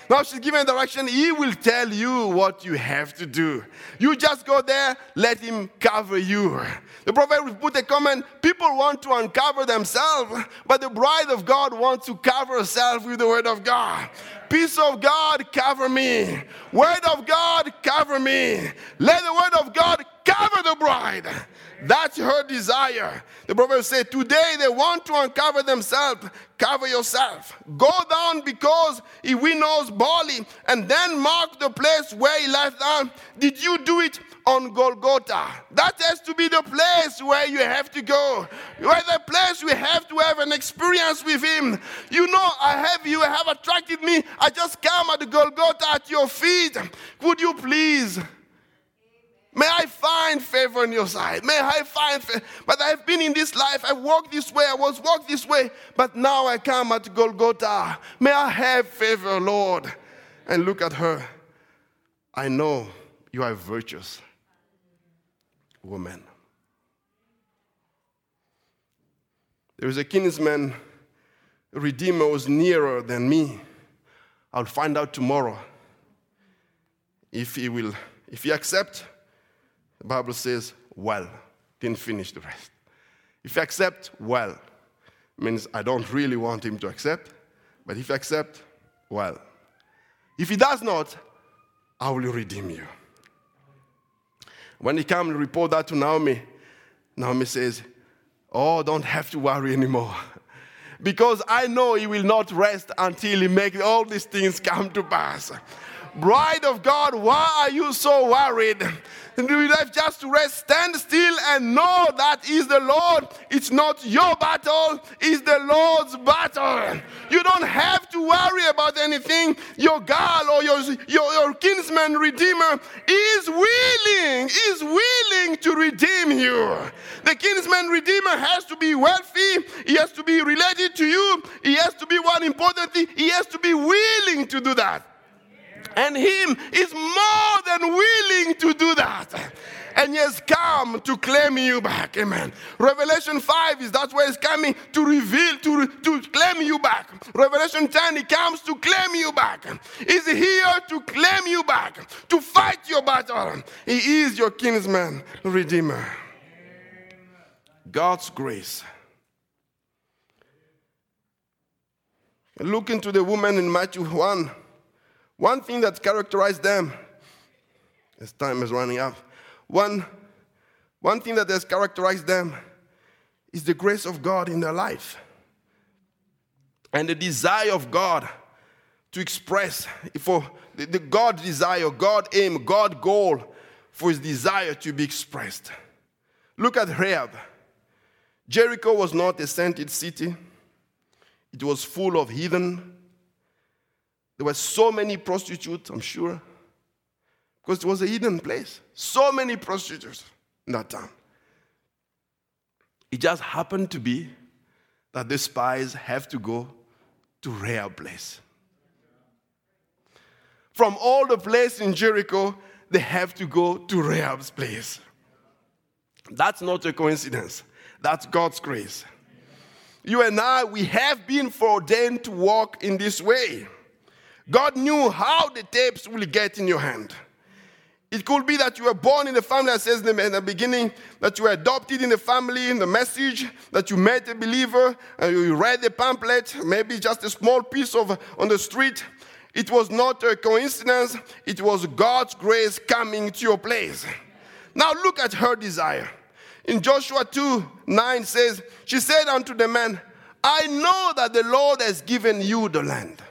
Now she's giving direction. He will tell you what you have to do. You just go there, let him cover you. The prophet will put a comment people want to uncover themselves, but the bride of God wants to cover herself with the word of God. Peace of God, cover me. Word of God, cover me. Let the word of God cover the bride. That's her desire. The prophet said, Today they want to uncover themselves. Cover yourself. Go down because he knows barley and then mark the place where he left down. Did you do it on Golgotha? That has to be the place where you have to go. Where the place we have to have an experience with him. You know, I have you have attracted me. I just come at the Golgotha at your feet. Would you please? May I find favor on your side. May I find favor. But I've been in this life. I walked this way. I was walked this way. But now I come at Golgotha. May I have favor, Lord. And look at her. I know you are virtuous woman. There is a kinsman, a redeemer was nearer than me. I'll find out tomorrow if he will, if he accept the Bible says, well. Didn't finish the rest. If you accept, well, means I don't really want him to accept, but if you accept, well. If he does not, I will redeem you. When he comes and report that to Naomi, Naomi says, Oh, don't have to worry anymore. Because I know he will not rest until he makes all these things come to pass. Bride of God, why are you so worried? You have just to rest, stand still, and know that is the Lord. It's not your battle, it's the Lord's battle. You don't have to worry about anything. Your God or your, your, your kinsman redeemer is willing, is willing to redeem you. The kinsman redeemer has to be wealthy, he has to be related to you, he has to be one important thing, he has to be willing to do that. And Him is more than willing to do that. And He has come to claim you back. Amen. Revelation 5 is that's where He's coming to reveal, to, to claim you back. Revelation 10, He comes to claim you back. He's here to claim you back, to fight your battle. He is your kinsman, redeemer. God's grace. Look into the woman in Matthew 1. One thing that characterized them, as time is running up, one, one thing that has characterized them is the grace of God in their life and the desire of God to express for the, the God desire, God aim, God goal for his desire to be expressed. Look at Rahab. Jericho was not a sainted city. It was full of heathen there were so many prostitutes, I'm sure, because it was a hidden place. So many prostitutes in that town. It just happened to be that the spies have to go to Rahab place. From all the places in Jericho, they have to go to Rahab's place. That's not a coincidence. That's God's grace. You and I, we have been foreordained to walk in this way. God knew how the tapes will get in your hand. It could be that you were born in a family that says in the beginning that you were adopted in the family, in the message, that you met a believer, and you read the pamphlet, maybe just a small piece of on the street. It was not a coincidence, it was God's grace coming to your place. Now look at her desire. In Joshua 2 9 says, She said unto the man, I know that the Lord has given you the land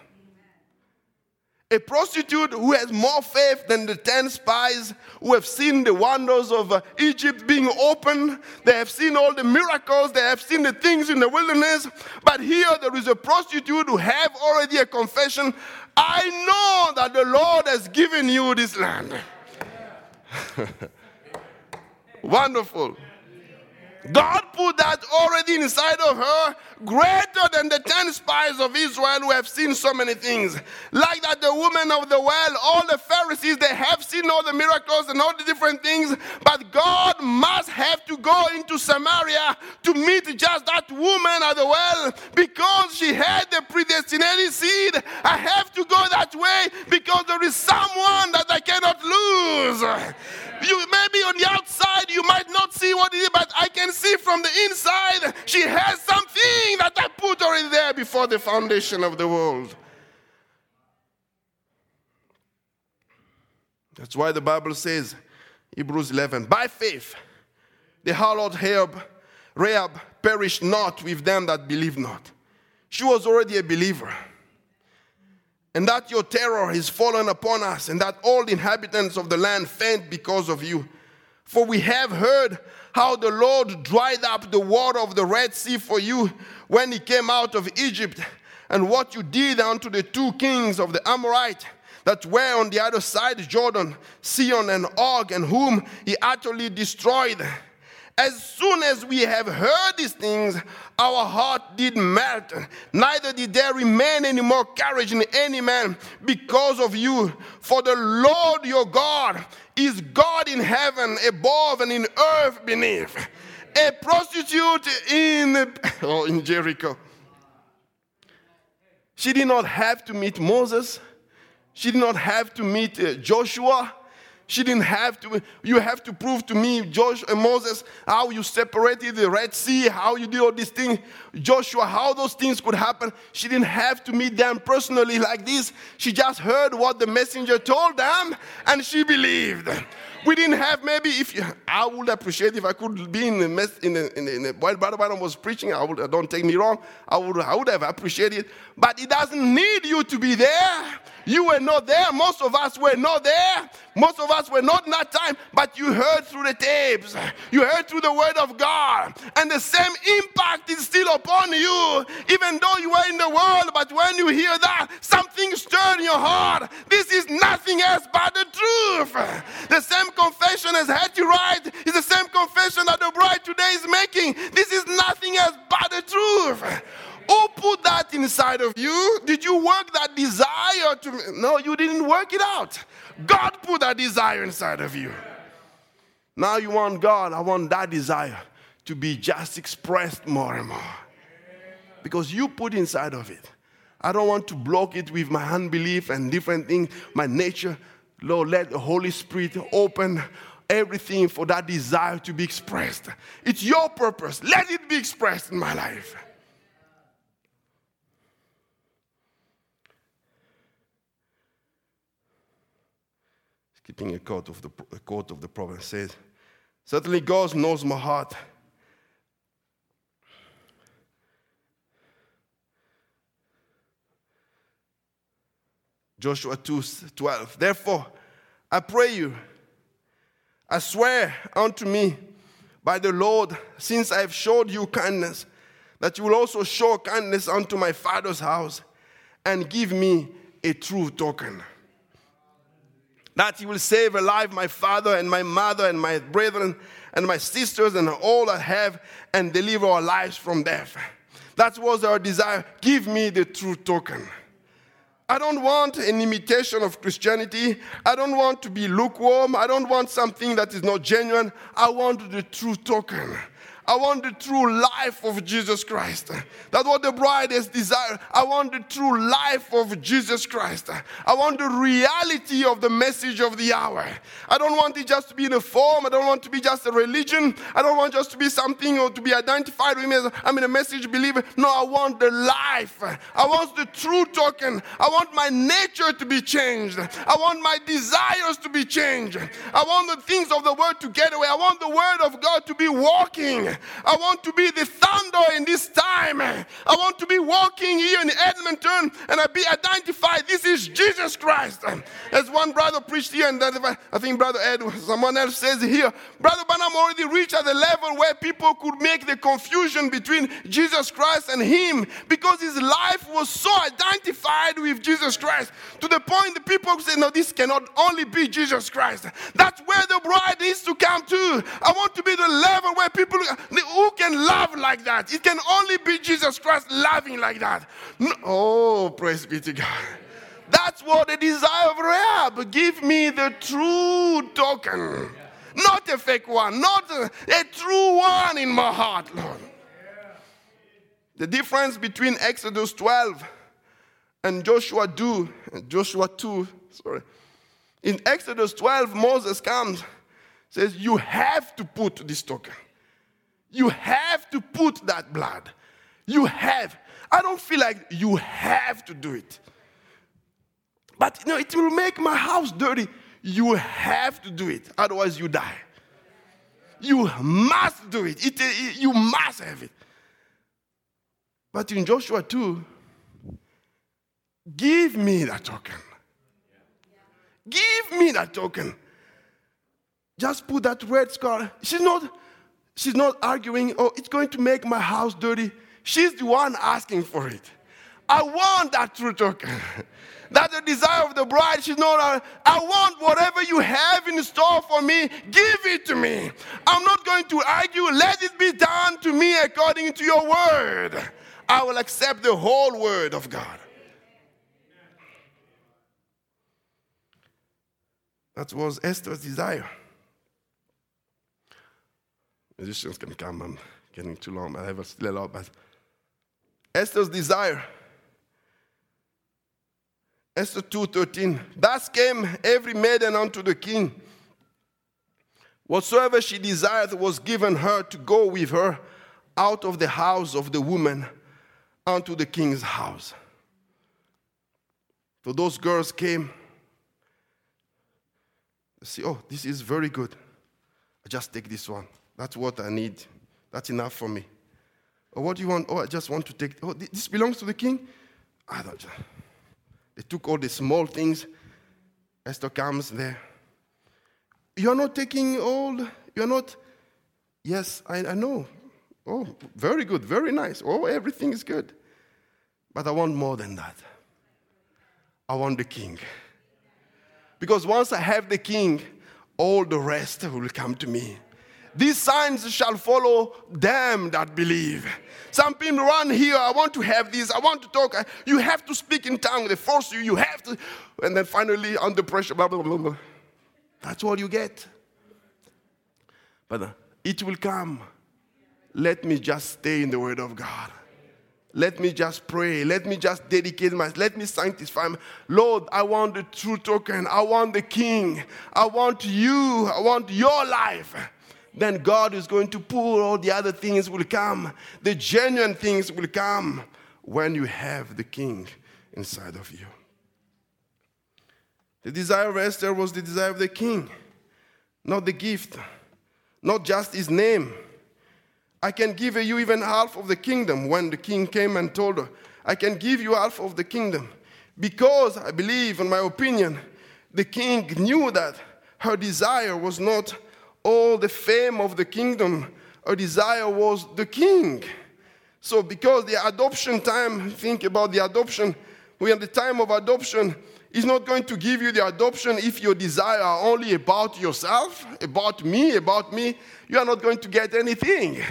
a prostitute who has more faith than the 10 spies who have seen the wonders of uh, Egypt being opened. They have seen all the miracles. They have seen the things in the wilderness. But here there is a prostitute who have already a confession. I know that the Lord has given you this land. Wonderful. God put that already inside of her, greater than the 10 spies of Israel who have seen so many things. Like that, the woman of the well, all the Pharisees, they have seen all the miracles and all the different things, but God must have to go into Samaria to meet just that woman at the well because she had the predestinated seed. I have to go that way because there is someone that I cannot lose. You maybe on the outside you might not see what it is, but I can see from the inside she has something that I put already there before the foundation of the world. That's why the Bible says, Hebrews 11, by faith, the harlot Rahab, Rahab perished not with them that believe not. She was already a believer and that your terror is fallen upon us, and that all the inhabitants of the land faint because of you. For we have heard how the Lord dried up the water of the Red Sea for you when he came out of Egypt, and what you did unto the two kings of the Amorite that were on the other side Jordan, Sihon and Og, and whom he utterly destroyed. As soon as we have heard these things, our heart did melt. Neither did there remain any more courage in any man because of you. For the Lord your God is God in heaven above and in earth beneath. A prostitute in, oh, in Jericho. She did not have to meet Moses. She did not have to meet uh, Joshua. She didn't have to, you have to prove to me, Joshua and Moses, how you separated the Red Sea, how you did all these things. Joshua, how those things could happen. She didn't have to meet them personally like this. She just heard what the messenger told them and she believed. We didn't have maybe if you, I would appreciate if I could be in the mess in the, in the, in the while Brother Branham was preaching. I would don't take me wrong. I would I would have appreciated, but it doesn't need you to be there. You were not there. Most of us were not there. Most of us were not in that time, but you heard through the tapes. You heard through the word of God. And the same impact is still upon you, even though you were in the world. But when you hear that, something stirred in your heart. This is nothing else but the truth. The same confession as Hattie Wright is the same confession that the bride today is making. This is nothing else but the truth. Who put that inside of you? Did you work that desire to? No, you didn't work it out. God put that desire inside of you. Now you want God, I want that desire to be just expressed more and more. Because you put inside of it. I don't want to block it with my unbelief and different things, my nature. Lord, let the Holy Spirit open everything for that desire to be expressed. It's your purpose. Let it be expressed in my life. Keeping a quote of the, quote of the prophet says, Certainly God knows my heart. Joshua 2 12. Therefore, I pray you, I swear unto me by the Lord, since I have showed you kindness, that you will also show kindness unto my father's house and give me a true token that he will save alive my father and my mother and my brethren and my sisters and all I have and deliver our lives from death. That was our desire. Give me the true token. I don't want an imitation of Christianity. I don't want to be lukewarm. I don't want something that is not genuine. I want the true token. I want the true life of Jesus Christ. That's what the bride has desired. I want the true life of Jesus Christ. I want the reality of the message of the hour. I don't want it just to be in a form. I don't want to be just a religion. I don't want just to be something or to be identified with me as I'm in a message believer. No, I want the life. I want the true token. I want my nature to be changed. I want my desires to be changed. I want the things of the word to get away. I want the word of God to be walking. I want to be the thunder in this time. I want to be walking here in Edmonton and I be identified. This is Jesus Christ. As one brother preached here, and I think Brother Ed, someone else says here, Brother Branham already reached at the level where people could make the confusion between Jesus Christ and him because his life was so identified with Jesus Christ to the point the people say, No, this cannot only be Jesus Christ. That's where the bride needs to come to. I want to be the level where people who can love like that? It can only be Jesus Christ loving like that. No, oh, praise be to God. That's what the desire of Rahab. Give me the true token. Not a fake one, not a, a true one in my heart, Lord. The difference between Exodus 12 and Joshua 2, Joshua 2, sorry. In Exodus 12, Moses comes, says, You have to put this token. You have to put that blood. You have. I don't feel like you have to do it. But you know, it will make my house dirty. You have to do it, otherwise, you die. You must do it. it, it you must have it. But in Joshua 2, give me that token. Give me that token. Just put that red scar. She's not She's not arguing, oh, it's going to make my house dirty. She's the one asking for it. I want that true token. That's the desire of the bride. She's not, uh, I want whatever you have in store for me, give it to me. I'm not going to argue. Let it be done to me according to your word. I will accept the whole word of God. That was Esther's desire. Musicians can come, I'm getting too long, but I have still a lot. But Esther's desire. Esther 2:13. Thus came every maiden unto the king. Whatsoever she desired was given her to go with her out of the house of the woman unto the king's house. So those girls came. see, oh, this is very good. I just take this one. That's what I need. That's enough for me. Or what do you want? Oh, I just want to take, oh, this belongs to the king? I don't. They took all the small things. Esther comes there. You are not taking all, you are not, yes, I, I know. Oh, very good, very nice. Oh, everything is good. But I want more than that. I want the king. Because once I have the king, all the rest will come to me. These signs shall follow them that believe. Some people run here, I want to have this, I want to talk. You have to speak in tongue. They force you, you have to. And then finally, under pressure, blah, blah, blah, blah. That's all you get. But it will come. Let me just stay in the Word of God. Let me just pray. Let me just dedicate myself. Let me sanctify. Lord, I want the true token. I want the King. I want you. I want your life. Then God is going to pour all the other things will come. The genuine things will come when you have the King inside of you. The desire of Esther was the desire of the king, not the gift, not just his name. I can give you even half of the kingdom when the king came and told her, I can give you half of the kingdom. Because I believe, in my opinion, the king knew that her desire was not all the fame of the kingdom, her desire was the king. So, because the adoption time, think about the adoption, we are the time of adoption, He's not going to give you the adoption if your desire are only about yourself, about me, about me. You are not going to get anything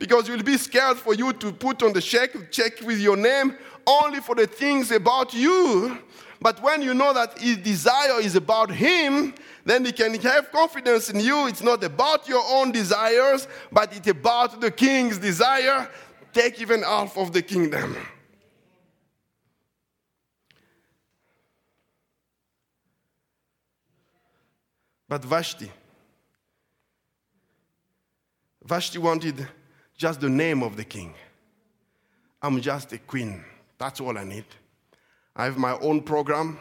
because you'll be scared for you to put on the check, check with your name only for the things about you. But when you know that his desire is about him, then he can have confidence in you. It's not about your own desires, but it's about the king's desire. Take even half of the kingdom. But Vashti, Vashti wanted just the name of the king. I'm just a queen. That's all I need. I have my own program.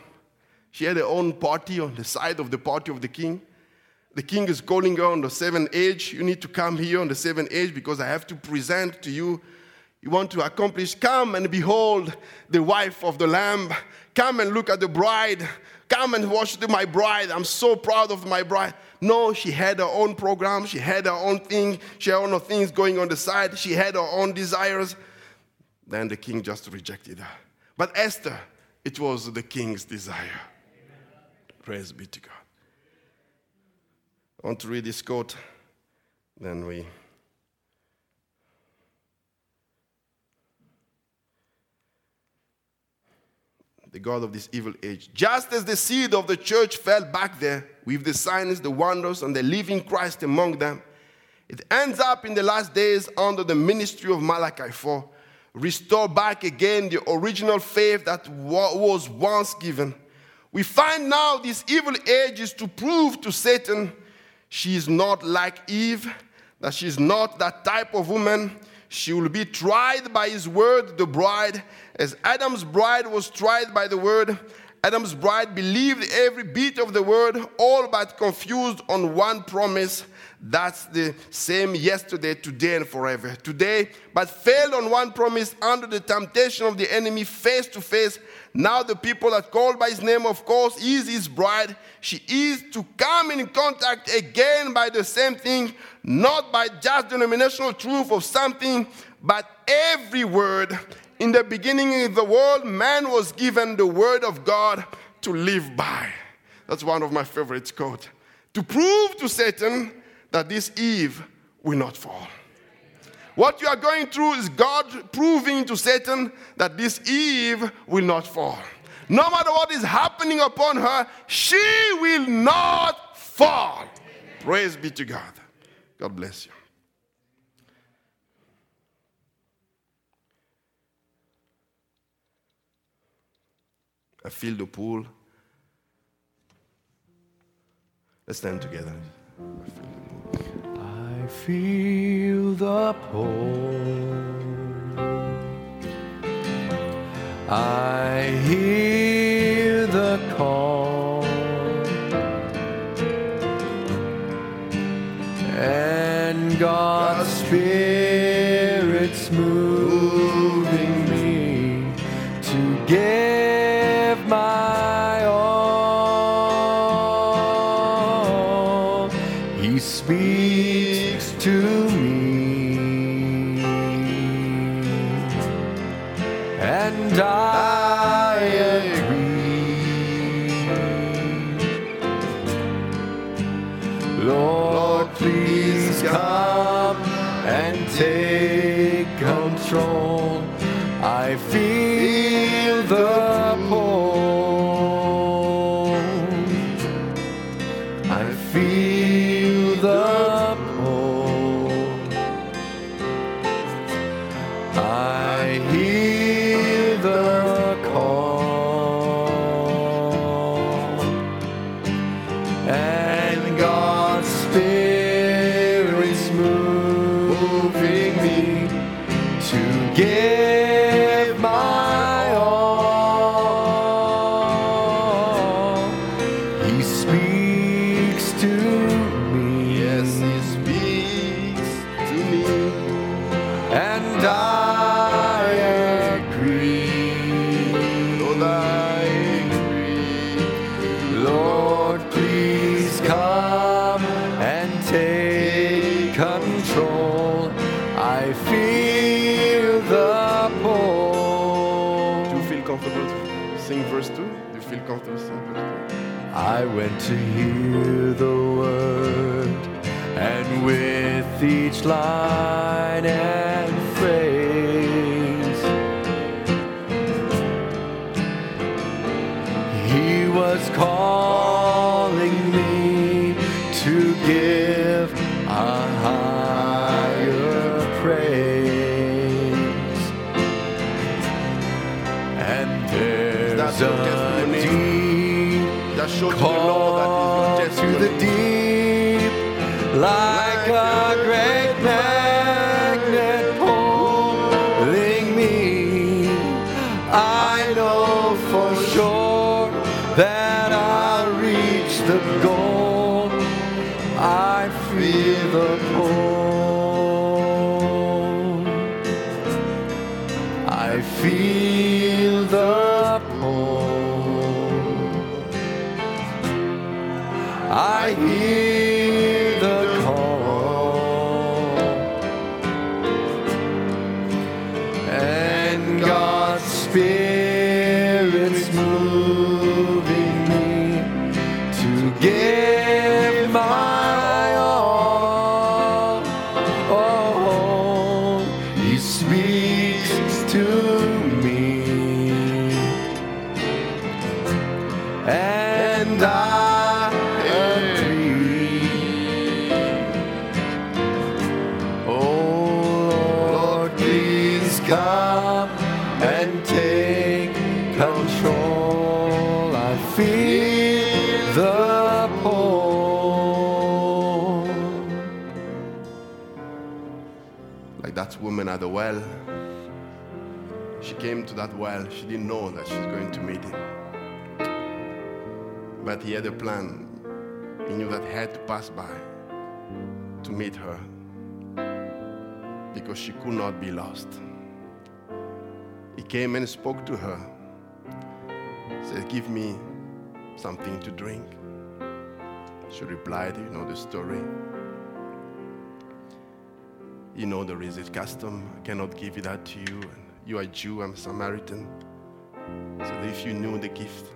She had her own party on the side of the party of the king. The king is calling her on the seventh age. You need to come here on the seventh age because I have to present to you. You want to accomplish, come and behold the wife of the Lamb. Come and look at the bride. Come and watch my bride. I'm so proud of my bride. No, she had her own program. She had her own thing. She had her own things going on the side. She had her own desires. Then the king just rejected her. But Esther, it was the king's desire. Praise be to God. I want to read this quote. Then we the God of this evil age. Just as the seed of the church fell back there with the signs, the wonders, and the living Christ among them, it ends up in the last days under the ministry of Malachi 4. Restore back again the original faith that was once given. We find now this evil age is to prove to Satan she is not like Eve, that she is not that type of woman. She will be tried by his word, the bride, as Adam's bride was tried by the word, Adam's bride believed every bit of the word, all but confused on one promise. That's the same yesterday, today, and forever. Today, but failed on one promise under the temptation of the enemy face to face. Now, the people that called by his name, of course, is his bride. She is to come in contact again by the same thing, not by just denominational truth of something, but every word in the beginning of the world, man was given the word of God to live by. That's one of my favorite quotes. To prove to Satan that this Eve will not fall. What you are going through is God proving to Satan that this Eve will not fall. No matter what is happening upon her, she will not fall. Praise be to God. God bless you. I feel the pool. Let's stand together. I feel the I feel the pull. I hear the call. And God. Sing verse 2? Do you feel comfortable to sing verse 2? I went to hear the word, and with each line and phrase, well. She didn't know that she's going to meet him. But he had a plan. He knew that he had to pass by to meet her because she could not be lost. He came and spoke to her. Said, Give me something to drink. She replied, You know the story. You know there is a custom. I cannot give you that to you. You are Jew, I'm Samaritan. So if you knew the gift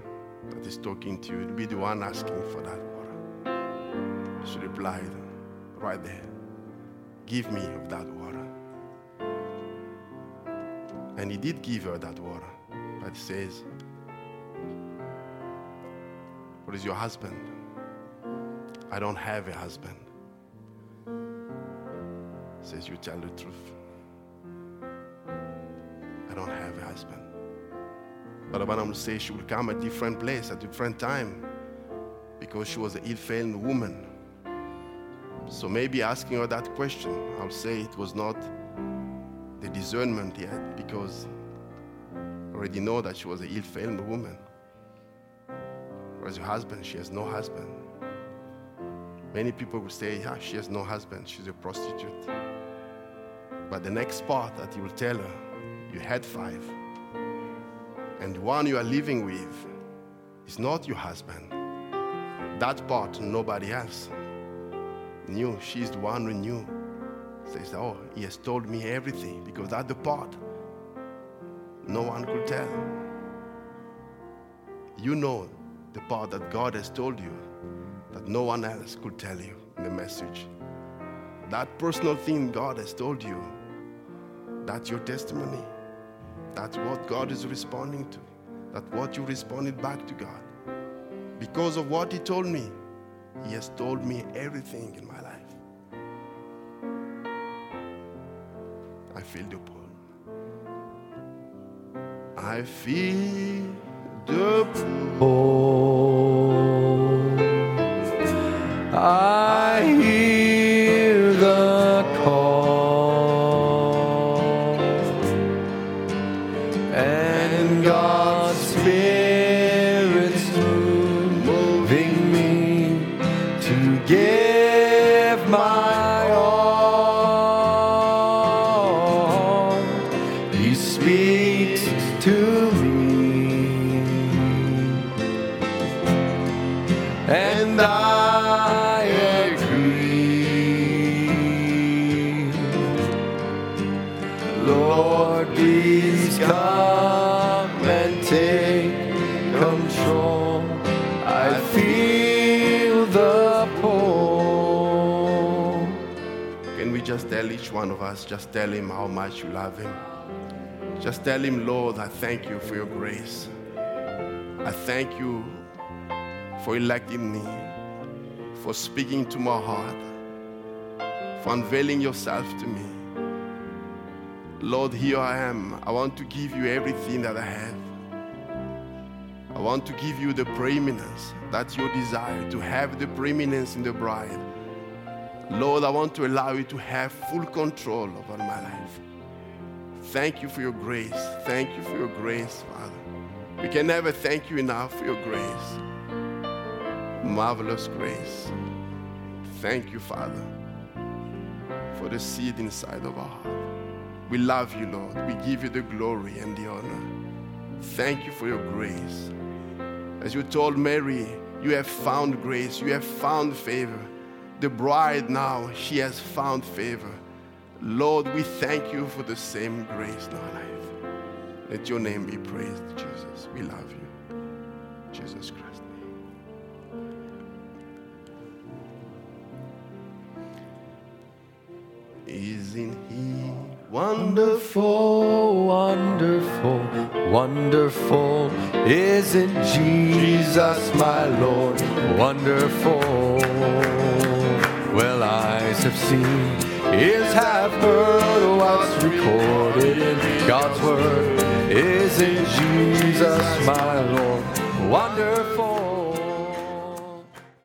that is talking to you, you'd be the one asking for that water. She replied, right there, give me of that water. And he did give her that water. But he says, What is your husband? I don't have a husband. Says, You tell the truth. Don't have a husband. Brother Branham says she will come at a different place, at a different time, because she was an ill-famed woman. So maybe asking her that question, I'll say it was not the discernment yet, because I already know that she was an ill-famed woman. Whereas her husband, she has no husband. Many people will say, yeah, she has no husband, she's a prostitute. But the next part that he will tell her, you had five. And the one you are living with is not your husband. That part nobody else knew. She's the one who knew. Says, Oh, he has told me everything because that's the part no one could tell. You know the part that God has told you that no one else could tell you in the message. That personal thing God has told you, that's your testimony. That's what God is responding to. That's what you responded back to God. Because of what He told me, He has told me everything in my life. I feel the pull. I feel the pull. I give my just tell him how much you love him? Just tell him, Lord, I thank you for your grace. I thank you for electing me, for speaking to my heart, for unveiling yourself to me. Lord, here I am. I want to give you everything that I have. I want to give you the preeminence. That's your desire, to have the preeminence in the bride. Lord, I want to allow you to have full control over my life. Thank you for your grace. Thank you for your grace, Father. We can never thank you enough for your grace. Marvelous grace. Thank you, Father, for the seed inside of our heart. We love you, Lord. We give you the glory and the honor. Thank you for your grace. As you told Mary, you have found grace, you have found favor. The bride now, she has found favor. Lord, we thank you for the same grace in our life. Let your name be praised, Jesus. We love you. Jesus Christ. Isn't he wonderful? Wonderful, wonderful. Isn't Jesus my Lord? Wonderful. Well, eyes have seen, ears have heard what's recorded in God's Word. is in Jesus my Lord? Wonderful.